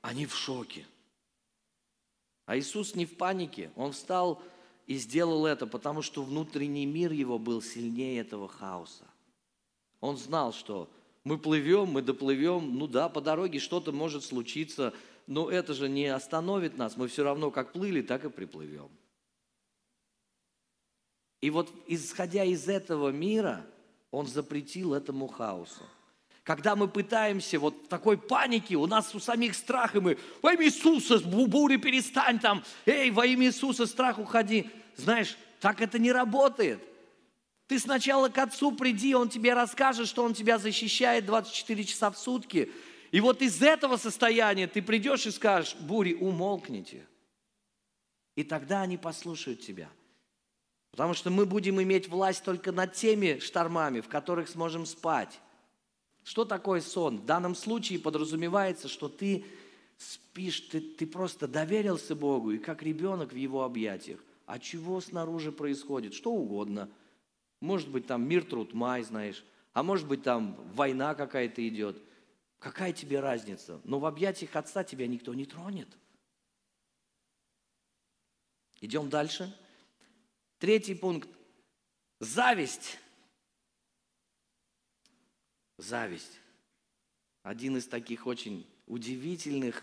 Они в шоке. А Иисус не в панике. Он встал и сделал это, потому что внутренний мир его был сильнее этого хаоса. Он знал, что мы плывем, мы доплывем, ну да, по дороге что-то может случиться, но это же не остановит нас, мы все равно как плыли, так и приплывем. И вот исходя из этого мира, он запретил этому хаосу. Когда мы пытаемся вот в такой панике, у нас у самих страх, и мы во имя Иисуса, бури перестань там, эй, во имя Иисуса страх уходи. Знаешь, так это не работает. Ты сначала к Отцу приди, Он тебе расскажет, что Он тебя защищает 24 часа в сутки. И вот из этого состояния ты придешь и скажешь, бури, умолкните. И тогда они послушают тебя. Потому что мы будем иметь власть только над теми штормами, в которых сможем спать. Что такое сон? В данном случае подразумевается, что ты спишь, ты, ты просто доверился Богу и как ребенок в Его объятиях. А чего снаружи происходит? Что угодно. Может быть, там мир, труд, май, знаешь. А может быть, там война какая-то идет. Какая тебе разница? Но в объятиях Отца тебя никто не тронет. Идем дальше. Третий пункт. Зависть. Зависть. Один из таких очень удивительных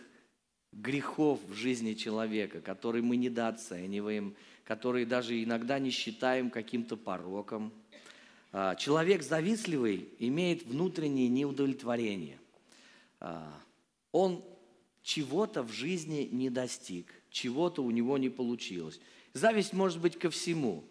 грехов в жизни человека, который мы недооцениваем, который даже иногда не считаем каким-то пороком. А, человек завистливый имеет внутреннее неудовлетворение. А, он чего-то в жизни не достиг, чего-то у него не получилось. Зависть может быть ко всему.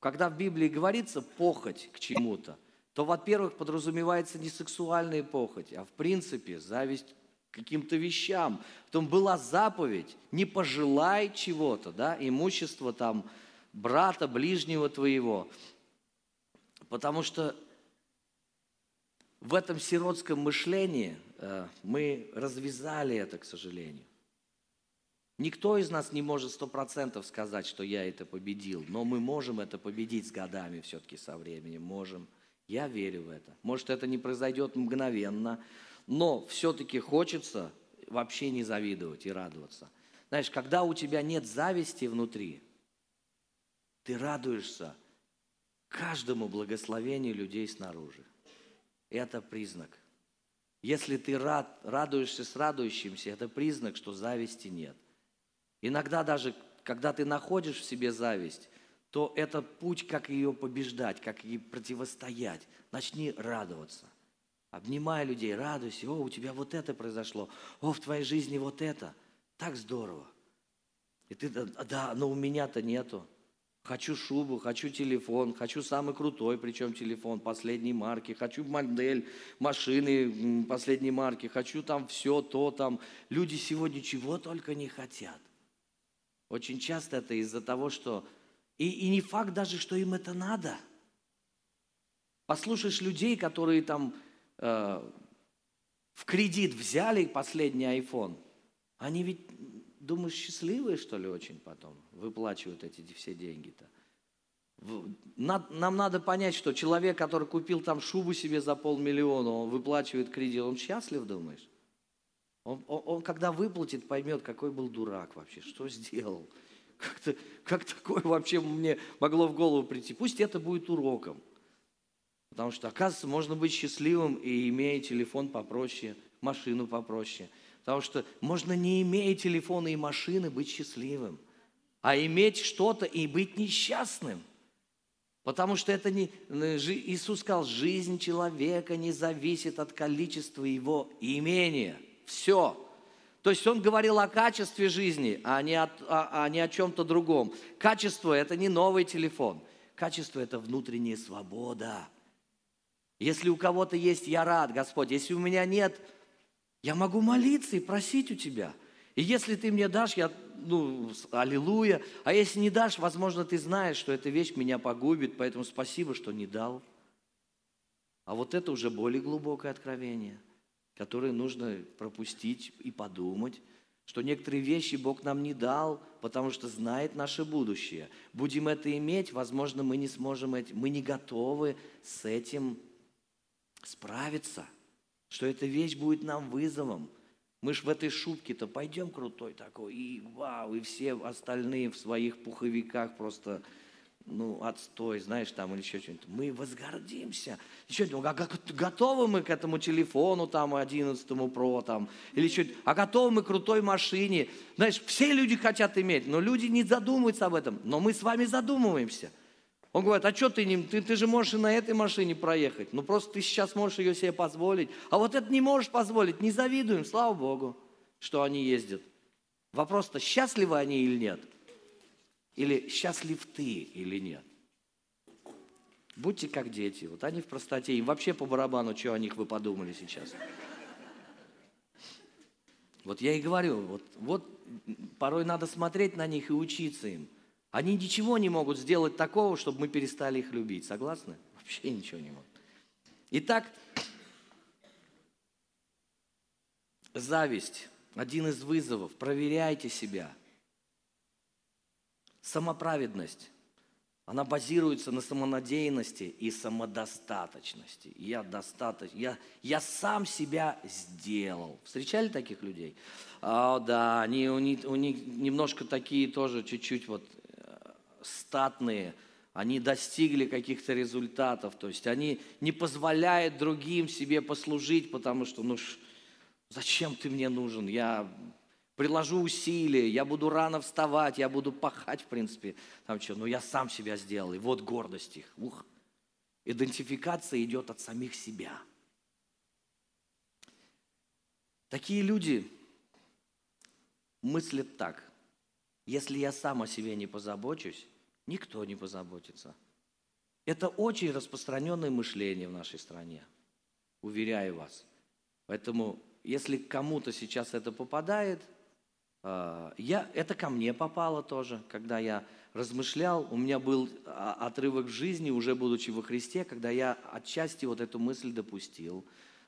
Когда в Библии говорится похоть к чему-то, то, во-первых, подразумевается не сексуальная похоть, а в принципе зависть к каким-то вещам. Потом была заповедь, не пожелай чего-то, да, имущество там брата, ближнего твоего. Потому что в этом сиротском мышлении э, мы развязали это, к сожалению. Никто из нас не может сто процентов сказать, что я это победил, но мы можем это победить с годами все-таки со временем, можем. Я верю в это. Может, это не произойдет мгновенно, но все-таки хочется вообще не завидовать и радоваться. Знаешь, когда у тебя нет зависти внутри, ты радуешься каждому благословению людей снаружи. Это признак. Если ты рад, радуешься с радующимся, это признак, что зависти нет. Иногда даже, когда ты находишь в себе зависть, то это путь, как ее побеждать, как ей противостоять. Начни радоваться. Обнимай людей, радуйся. О, у тебя вот это произошло. О, в твоей жизни вот это. Так здорово. И ты, да, но у меня-то нету. Хочу шубу, хочу телефон, хочу самый крутой, причем телефон последней марки, хочу модель машины последней марки, хочу там все то там. Люди сегодня чего только не хотят. Очень часто это из-за того, что и, и не факт даже, что им это надо. Послушаешь людей, которые там э, в кредит взяли последний iPhone, они ведь, думаешь, счастливые, что ли, очень потом выплачивают эти все деньги-то. Нам надо понять, что человек, который купил там шубу себе за полмиллиона, он выплачивает кредит, он счастлив, думаешь? Он, он, он когда выплатит, поймет, какой был дурак вообще, что сделал. Как, как такое вообще мне могло в голову прийти? Пусть это будет уроком. Потому что, оказывается, можно быть счастливым и имея телефон попроще, машину попроще. Потому что можно не имея телефона и машины быть счастливым, а иметь что-то и быть несчастным. Потому что это не... Иисус сказал, жизнь человека не зависит от количества его имения. Все. То есть он говорил о качестве жизни, а не, от, а, а не о чем-то другом. Качество – это не новый телефон. Качество – это внутренняя свобода. Если у кого-то есть, я рад, Господь. Если у меня нет, я могу молиться и просить у Тебя. И если Ты мне дашь, я, ну, аллилуйя. А если не дашь, возможно, Ты знаешь, что эта вещь меня погубит, поэтому спасибо, что не дал. А вот это уже более глубокое откровение – которые нужно пропустить и подумать, что некоторые вещи Бог нам не дал, потому что знает наше будущее. Будем это иметь, возможно, мы не сможем, мы не готовы с этим справиться, что эта вещь будет нам вызовом. Мы ж в этой шубке-то пойдем крутой такой, и вау, и все остальные в своих пуховиках просто ну, отстой, знаешь, там или еще что-нибудь. Мы возгордимся. Еще а готовы мы к этому телефону, там, 11 Pro, там, или что-нибудь, а готовы мы к крутой машине. Знаешь, все люди хотят иметь, но люди не задумываются об этом. Но мы с вами задумываемся. Он говорит, а что ты не, ты, ты же можешь и на этой машине проехать. Ну, просто ты сейчас можешь ее себе позволить. А вот это не можешь позволить. Не завидуем, слава Богу, что они ездят. Вопрос-то, счастливы они или нет – или счастлив ты или нет? Будьте как дети. Вот они в простоте. Им вообще по барабану, что о них вы подумали сейчас. Вот я и говорю, вот, вот порой надо смотреть на них и учиться им. Они ничего не могут сделать такого, чтобы мы перестали их любить. Согласны? Вообще ничего не могут. Итак, зависть – один из вызовов. Проверяйте себя – Самоправедность, она базируется на самонадеянности и самодостаточности. Я достаточно, я, я сам себя сделал. Встречали таких людей? А, да, они у них, у них немножко такие тоже чуть-чуть вот э, статные, они достигли каких-то результатов, то есть они не позволяют другим себе послужить, потому что, ну, зачем ты мне нужен, я приложу усилия, я буду рано вставать, я буду пахать, в принципе, там что, но я сам себя сделал, и вот гордость их. Ух. Идентификация идет от самих себя. Такие люди мыслят так. Если я сам о себе не позабочусь, никто не позаботится. Это очень распространенное мышление в нашей стране, уверяю вас. Поэтому, если кому-то сейчас это попадает – я, это ко мне попало тоже, когда я размышлял, у меня был а, отрывок в жизни, уже будучи во Христе, когда я отчасти вот эту мысль допустил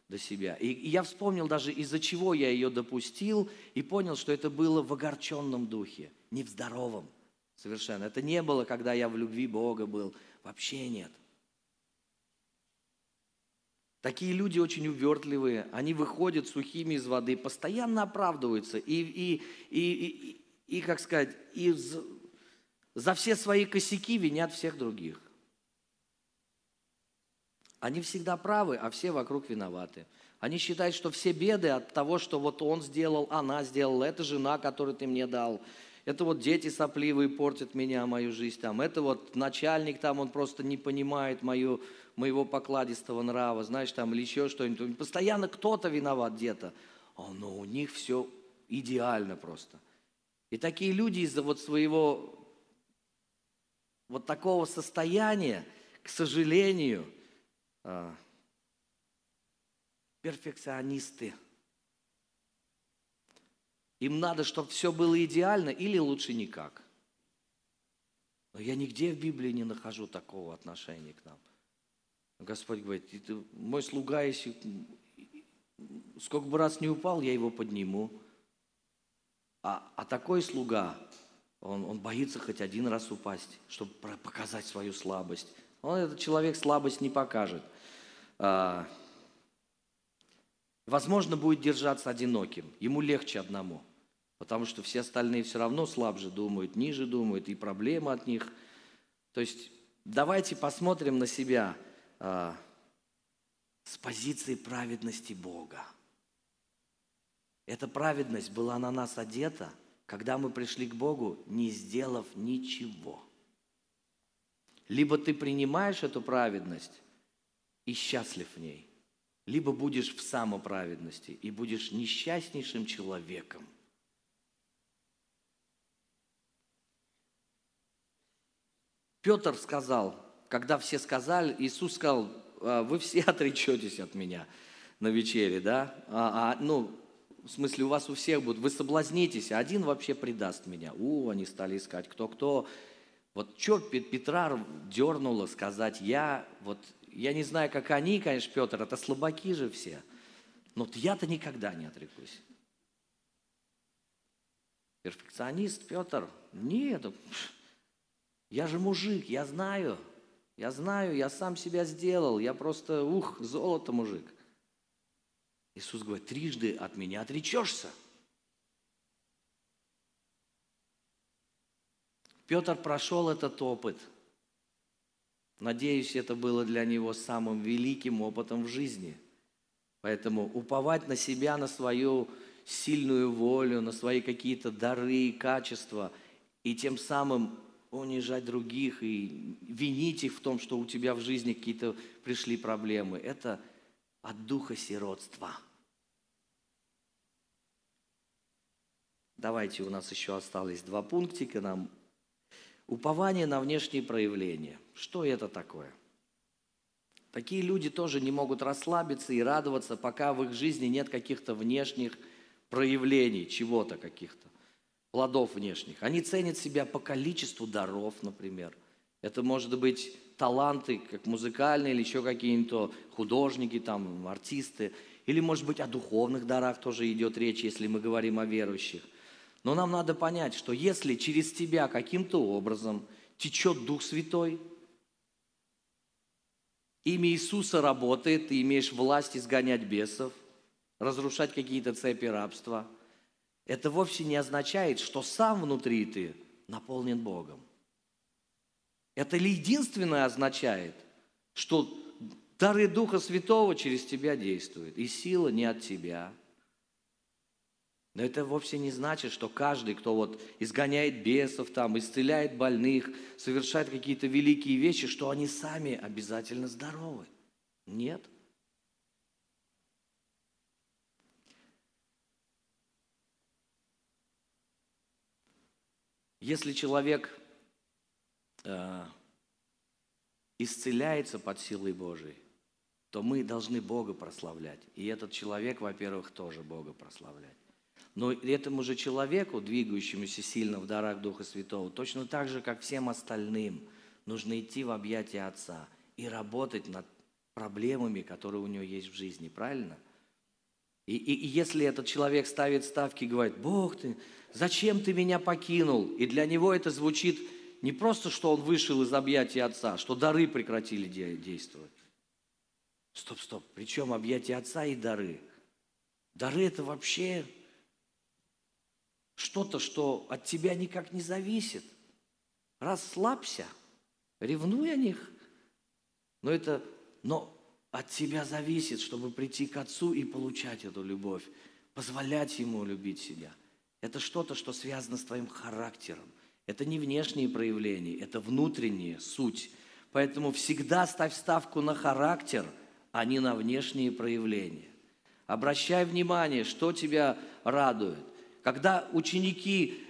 до себя. И, и я вспомнил даже, из-за чего я ее допустил, и понял, что это было в огорченном духе, не в здоровом совершенно. Это не было, когда я в любви Бога был, вообще нет – Такие люди очень увертливые, они выходят сухими из воды, постоянно оправдываются и, и, и, и, и как сказать, и за все свои косяки винят всех других. Они всегда правы, а все вокруг виноваты. Они считают, что все беды от того, что вот он сделал, она сделала, это жена, которую ты мне дал, это вот дети сопливые портят меня, мою жизнь там, это вот начальник там, он просто не понимает мою моего покладистого нрава, знаешь, там, или еще что-нибудь. Постоянно кто-то виноват где-то. Но у них все идеально просто. И такие люди из-за вот своего вот такого состояния, к сожалению, а, перфекционисты. Им надо, чтобы все было идеально или лучше никак. Но я нигде в Библии не нахожу такого отношения к нам. Господь говорит, мой слуга, если сколько бы раз не упал, я его подниму. А, а такой слуга, Он, он боится хоть один раз упасть, чтобы показать свою слабость. Он, этот человек слабость не покажет. А, возможно, будет держаться одиноким. Ему легче одному. Потому что все остальные все равно слабже думают, ниже думают, и проблемы от них. То есть давайте посмотрим на себя а, с позиции праведности Бога. Эта праведность была на нас одета, когда мы пришли к Богу, не сделав ничего. Либо ты принимаешь эту праведность и счастлив в ней, либо будешь в самоправедности и будешь несчастнейшим человеком. Петр сказал, когда все сказали, Иисус сказал, «А, вы все отречетесь от меня на вечере, да? А, а, ну, в смысле, у вас у всех будут, вы соблазнитесь, а один вообще предаст меня. У, они стали искать, кто-кто. Вот что Петра дернуло сказать, я, вот, я не знаю, как они, конечно, Петр, это слабаки же все. Но вот я-то никогда не отрекусь. Перфекционист Петр, нет, я же мужик, я знаю, я знаю, я сам себя сделал, я просто, ух, золото мужик. Иисус говорит, трижды от меня отречешься. Петр прошел этот опыт. Надеюсь, это было для него самым великим опытом в жизни. Поэтому уповать на себя, на свою сильную волю, на свои какие-то дары, качества, и тем самым унижать других и винить их в том, что у тебя в жизни какие-то пришли проблемы, это от духа сиротства – Давайте, у нас еще осталось два пунктика нам. Упование на внешние проявления. Что это такое? Такие люди тоже не могут расслабиться и радоваться, пока в их жизни нет каких-то внешних проявлений, чего-то каких-то, плодов внешних. Они ценят себя по количеству даров, например. Это может быть таланты, как музыкальные или еще какие-нибудь художники, там, артисты. Или, может быть, о духовных дарах тоже идет речь, если мы говорим о верующих. Но нам надо понять, что если через тебя каким-то образом течет Дух Святой, имя Иисуса работает, ты имеешь власть изгонять бесов, разрушать какие-то цепи рабства, это вовсе не означает, что сам внутри ты наполнен Богом. Это ли единственное означает, что дары Духа Святого через тебя действуют, и сила не от тебя – но это вовсе не значит, что каждый, кто вот изгоняет бесов, там, исцеляет больных, совершает какие-то великие вещи, что они сами обязательно здоровы. Нет. Если человек э, исцеляется под силой Божией, то мы должны Бога прославлять. И этот человек, во-первых, тоже Бога прославлять. Но этому же человеку, двигающемуся сильно в дарах Духа Святого, точно так же, как всем остальным, нужно идти в объятия Отца и работать над проблемами, которые у него есть в жизни, правильно? И, и, и если этот человек ставит ставки и говорит, Бог ты, зачем ты меня покинул? И для него это звучит не просто, что он вышел из объятий Отца, что дары прекратили действовать. Стоп, стоп, причем объятия Отца и дары? Дары это вообще что-то, что от тебя никак не зависит. Расслабься, ревнуй о них. Но это, но от тебя зависит, чтобы прийти к Отцу и получать эту любовь, позволять Ему любить себя. Это что-то, что связано с твоим характером. Это не внешние проявления, это внутренняя суть. Поэтому всегда ставь ставку на характер, а не на внешние проявления. Обращай внимание, что тебя радует. Когда ученики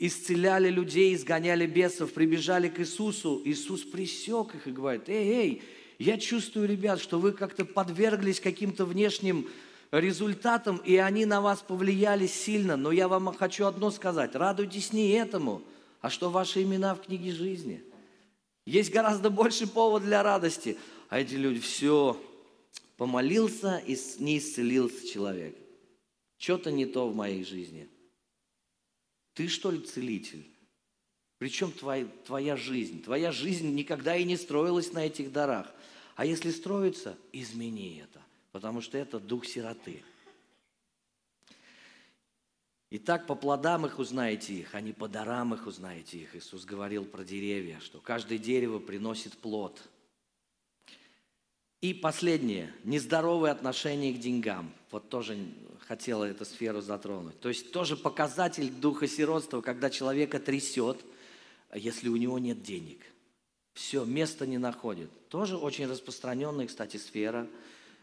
исцеляли людей, изгоняли бесов, прибежали к Иисусу, Иисус присек их и говорит, эй, эй, я чувствую, ребят, что вы как-то подверглись каким-то внешним результатам, и они на вас повлияли сильно, но я вам хочу одно сказать, радуйтесь не этому, а что ваши имена в книге жизни. Есть гораздо больше повод для радости. А эти люди, все, помолился и не исцелился человек. Что-то не то в моей жизни. Ты что ли целитель? Причем твоя, твоя жизнь? Твоя жизнь никогда и не строилась на этих дарах. А если строится, измени это, потому что это дух сироты. Итак, по плодам их узнаете их, а не по дарам их узнаете их. Иисус говорил про деревья, что каждое дерево приносит плод. И последнее, нездоровое отношение к деньгам. Вот тоже хотела эту сферу затронуть. То есть тоже показатель духа сиротства, когда человека трясет, если у него нет денег. Все, место не находит. Тоже очень распространенная, кстати, сфера.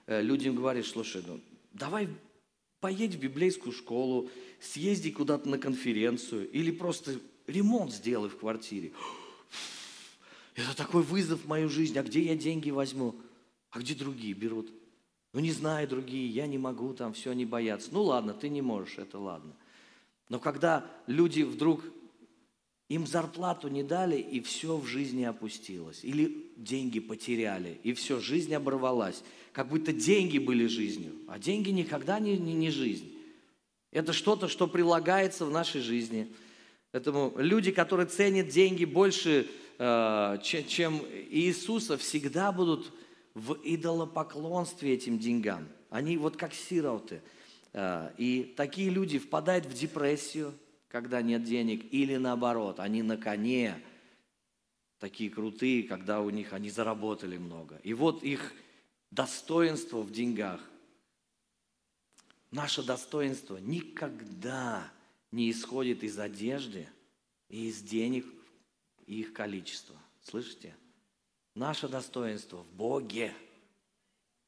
Э, людям говорят, слушай, ну давай поедь в библейскую школу, съезди куда-то на конференцию или просто ремонт сделай в квартире. Это такой вызов в мою жизнь. А где я деньги возьму? А где другие берут? Ну, не знаю другие, я не могу, там все они боятся. Ну, ладно, ты не можешь, это ладно. Но когда люди вдруг, им зарплату не дали, и все в жизни опустилось. Или деньги потеряли, и все, жизнь оборвалась. Как будто деньги были жизнью. А деньги никогда не, не, не жизнь. Это что-то, что прилагается в нашей жизни. Поэтому люди, которые ценят деньги больше, э, чем Иисуса, всегда будут в идолопоклонстве этим деньгам. Они вот как сироты. Э, и такие люди впадают в депрессию, когда нет денег, или наоборот, они на коне, такие крутые, когда у них они заработали много. И вот их достоинство в деньгах Наше достоинство никогда не исходит из одежды и из денег и их количества. Слышите? Наше достоинство в Боге.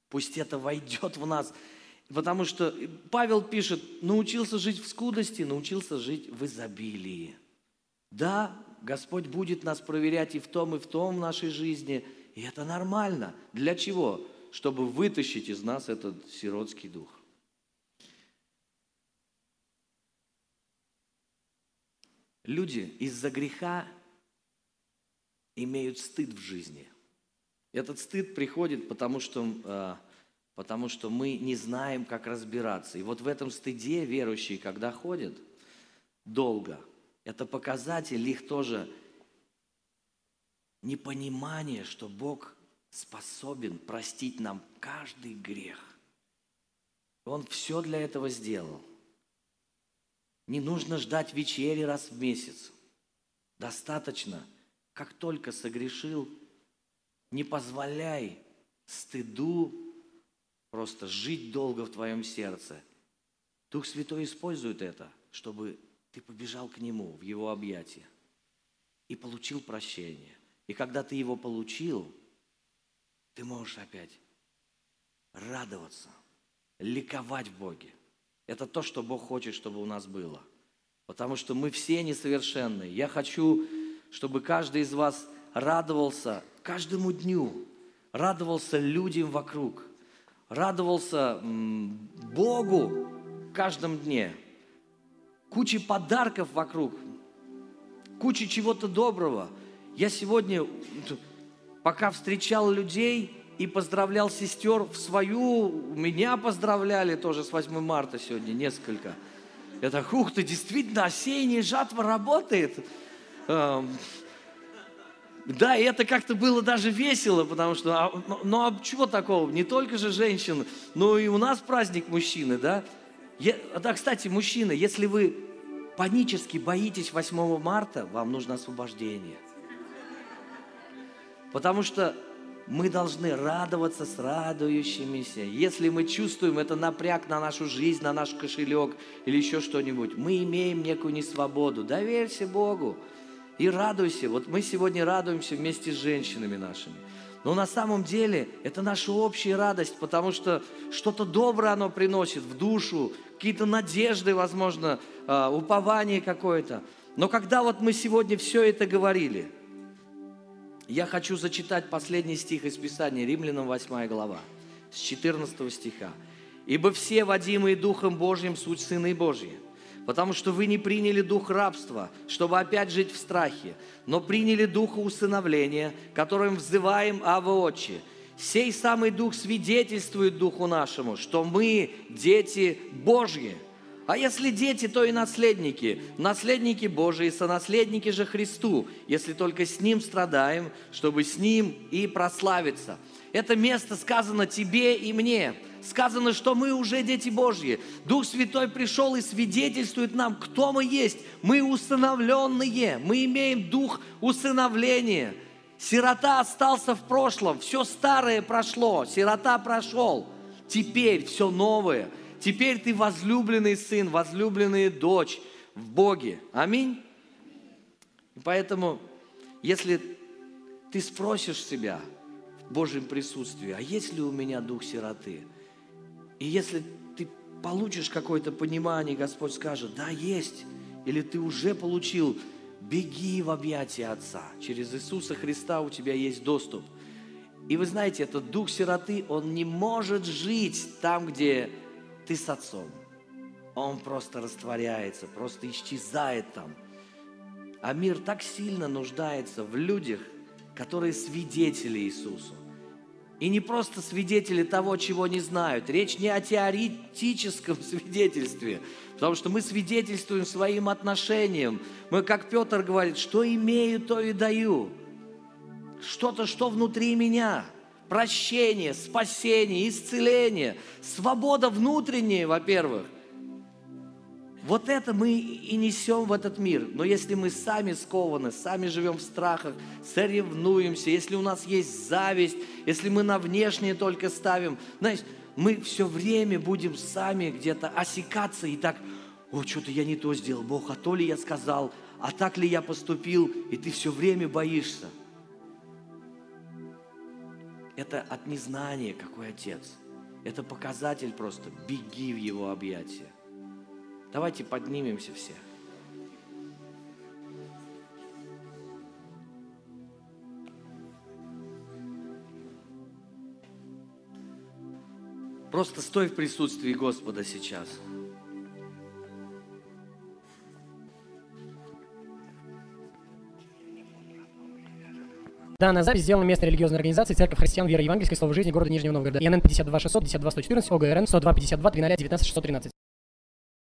Пусть это войдет в нас. Потому что Павел пишет, научился жить в скудости, научился жить в изобилии. Да, Господь будет нас проверять и в том, и в том в нашей жизни. И это нормально. Для чего? Чтобы вытащить из нас этот сиротский дух. Люди из-за греха имеют стыд в жизни. Этот стыд приходит, потому что, э, потому что мы не знаем, как разбираться. И вот в этом стыде верующие, когда ходят долго, это показатель их тоже непонимания, что Бог способен простить нам каждый грех. Он все для этого сделал – не нужно ждать вечери раз в месяц. Достаточно, как только согрешил, не позволяй стыду просто жить долго в твоем сердце. Дух Святой использует это, чтобы ты побежал к Нему в Его объятия и получил прощение. И когда ты его получил, ты можешь опять радоваться, ликовать в Боге. Это то, что Бог хочет, чтобы у нас было. Потому что мы все несовершенны. Я хочу, чтобы каждый из вас радовался каждому дню, радовался людям вокруг, радовался Богу в каждом дне. Куча подарков вокруг, куча чего-то доброго. Я сегодня, пока встречал людей, и поздравлял сестер в свою, меня поздравляли тоже с 8 марта сегодня, несколько. Это, ух ты, действительно, осенняя жатва работает. Да, и это как-то было даже весело, потому что, а, ну, а чего такого? Не только же женщин, но и у нас праздник мужчины, да? Я, да, кстати, мужчины, если вы панически боитесь 8 марта, вам нужно освобождение. Потому что мы должны радоваться с радующимися. Если мы чувствуем это напряг на нашу жизнь, на наш кошелек или еще что-нибудь, мы имеем некую несвободу. Доверься Богу и радуйся. Вот мы сегодня радуемся вместе с женщинами нашими. Но на самом деле это наша общая радость, потому что что-то доброе оно приносит в душу, какие-то надежды, возможно, а, упование какое-то. Но когда вот мы сегодня все это говорили – я хочу зачитать последний стих из Писания, Римлянам 8 глава, с 14 стиха. «Ибо все, водимые Духом Божьим, суть Сыны Божьи, потому что вы не приняли дух рабства, чтобы опять жить в страхе, но приняли духа усыновления, которым взываем Ава Отче. Сей самый дух свидетельствует духу нашему, что мы дети Божьи. А если дети, то и наследники. Наследники Божии, сонаследники же Христу, если только с Ним страдаем, чтобы с Ним и прославиться. Это место сказано тебе и мне. Сказано, что мы уже дети Божьи. Дух Святой пришел и свидетельствует нам, кто мы есть. Мы усыновленные. Мы имеем дух усыновления. Сирота остался в прошлом. Все старое прошло. Сирота прошел. Теперь все новое – Теперь ты возлюбленный сын, возлюбленная дочь в Боге. Аминь. И поэтому, если ты спросишь себя Божьем присутствии, а есть ли у меня дух сироты? И если ты получишь какое-то понимание, Господь скажет, да, есть, или ты уже получил, беги в объятия Отца. Через Иисуса Христа у тебя есть доступ. И вы знаете, этот дух сироты, он не может жить там, где ты с Отцом. Он просто растворяется, просто исчезает там. А мир так сильно нуждается в людях, которые свидетели Иисусу. И не просто свидетели того, чего не знают. Речь не о теоретическом свидетельстве, потому что мы свидетельствуем своим отношением. Мы, как Петр говорит, что имею, то и даю. Что-то, что внутри меня – прощение, спасение, исцеление, свобода внутренняя, во-первых. Вот это мы и несем в этот мир. Но если мы сами скованы, сами живем в страхах, соревнуемся, если у нас есть зависть, если мы на внешнее только ставим, знаешь, мы все время будем сами где-то осекаться и так, о, что-то я не то сделал, Бог, а то ли я сказал, а так ли я поступил, и ты все время боишься это от незнания, какой отец. Это показатель просто. Беги в его объятия. Давайте поднимемся все. Просто стой в присутствии Господа сейчас. Данная запись сделана местной религиозной организацией Церковь Христиан Веры Евангельской Слова Жизни города Нижнего Новгорода. ИНН 52 600 52 114 ОГРН 102 52 300 19 613.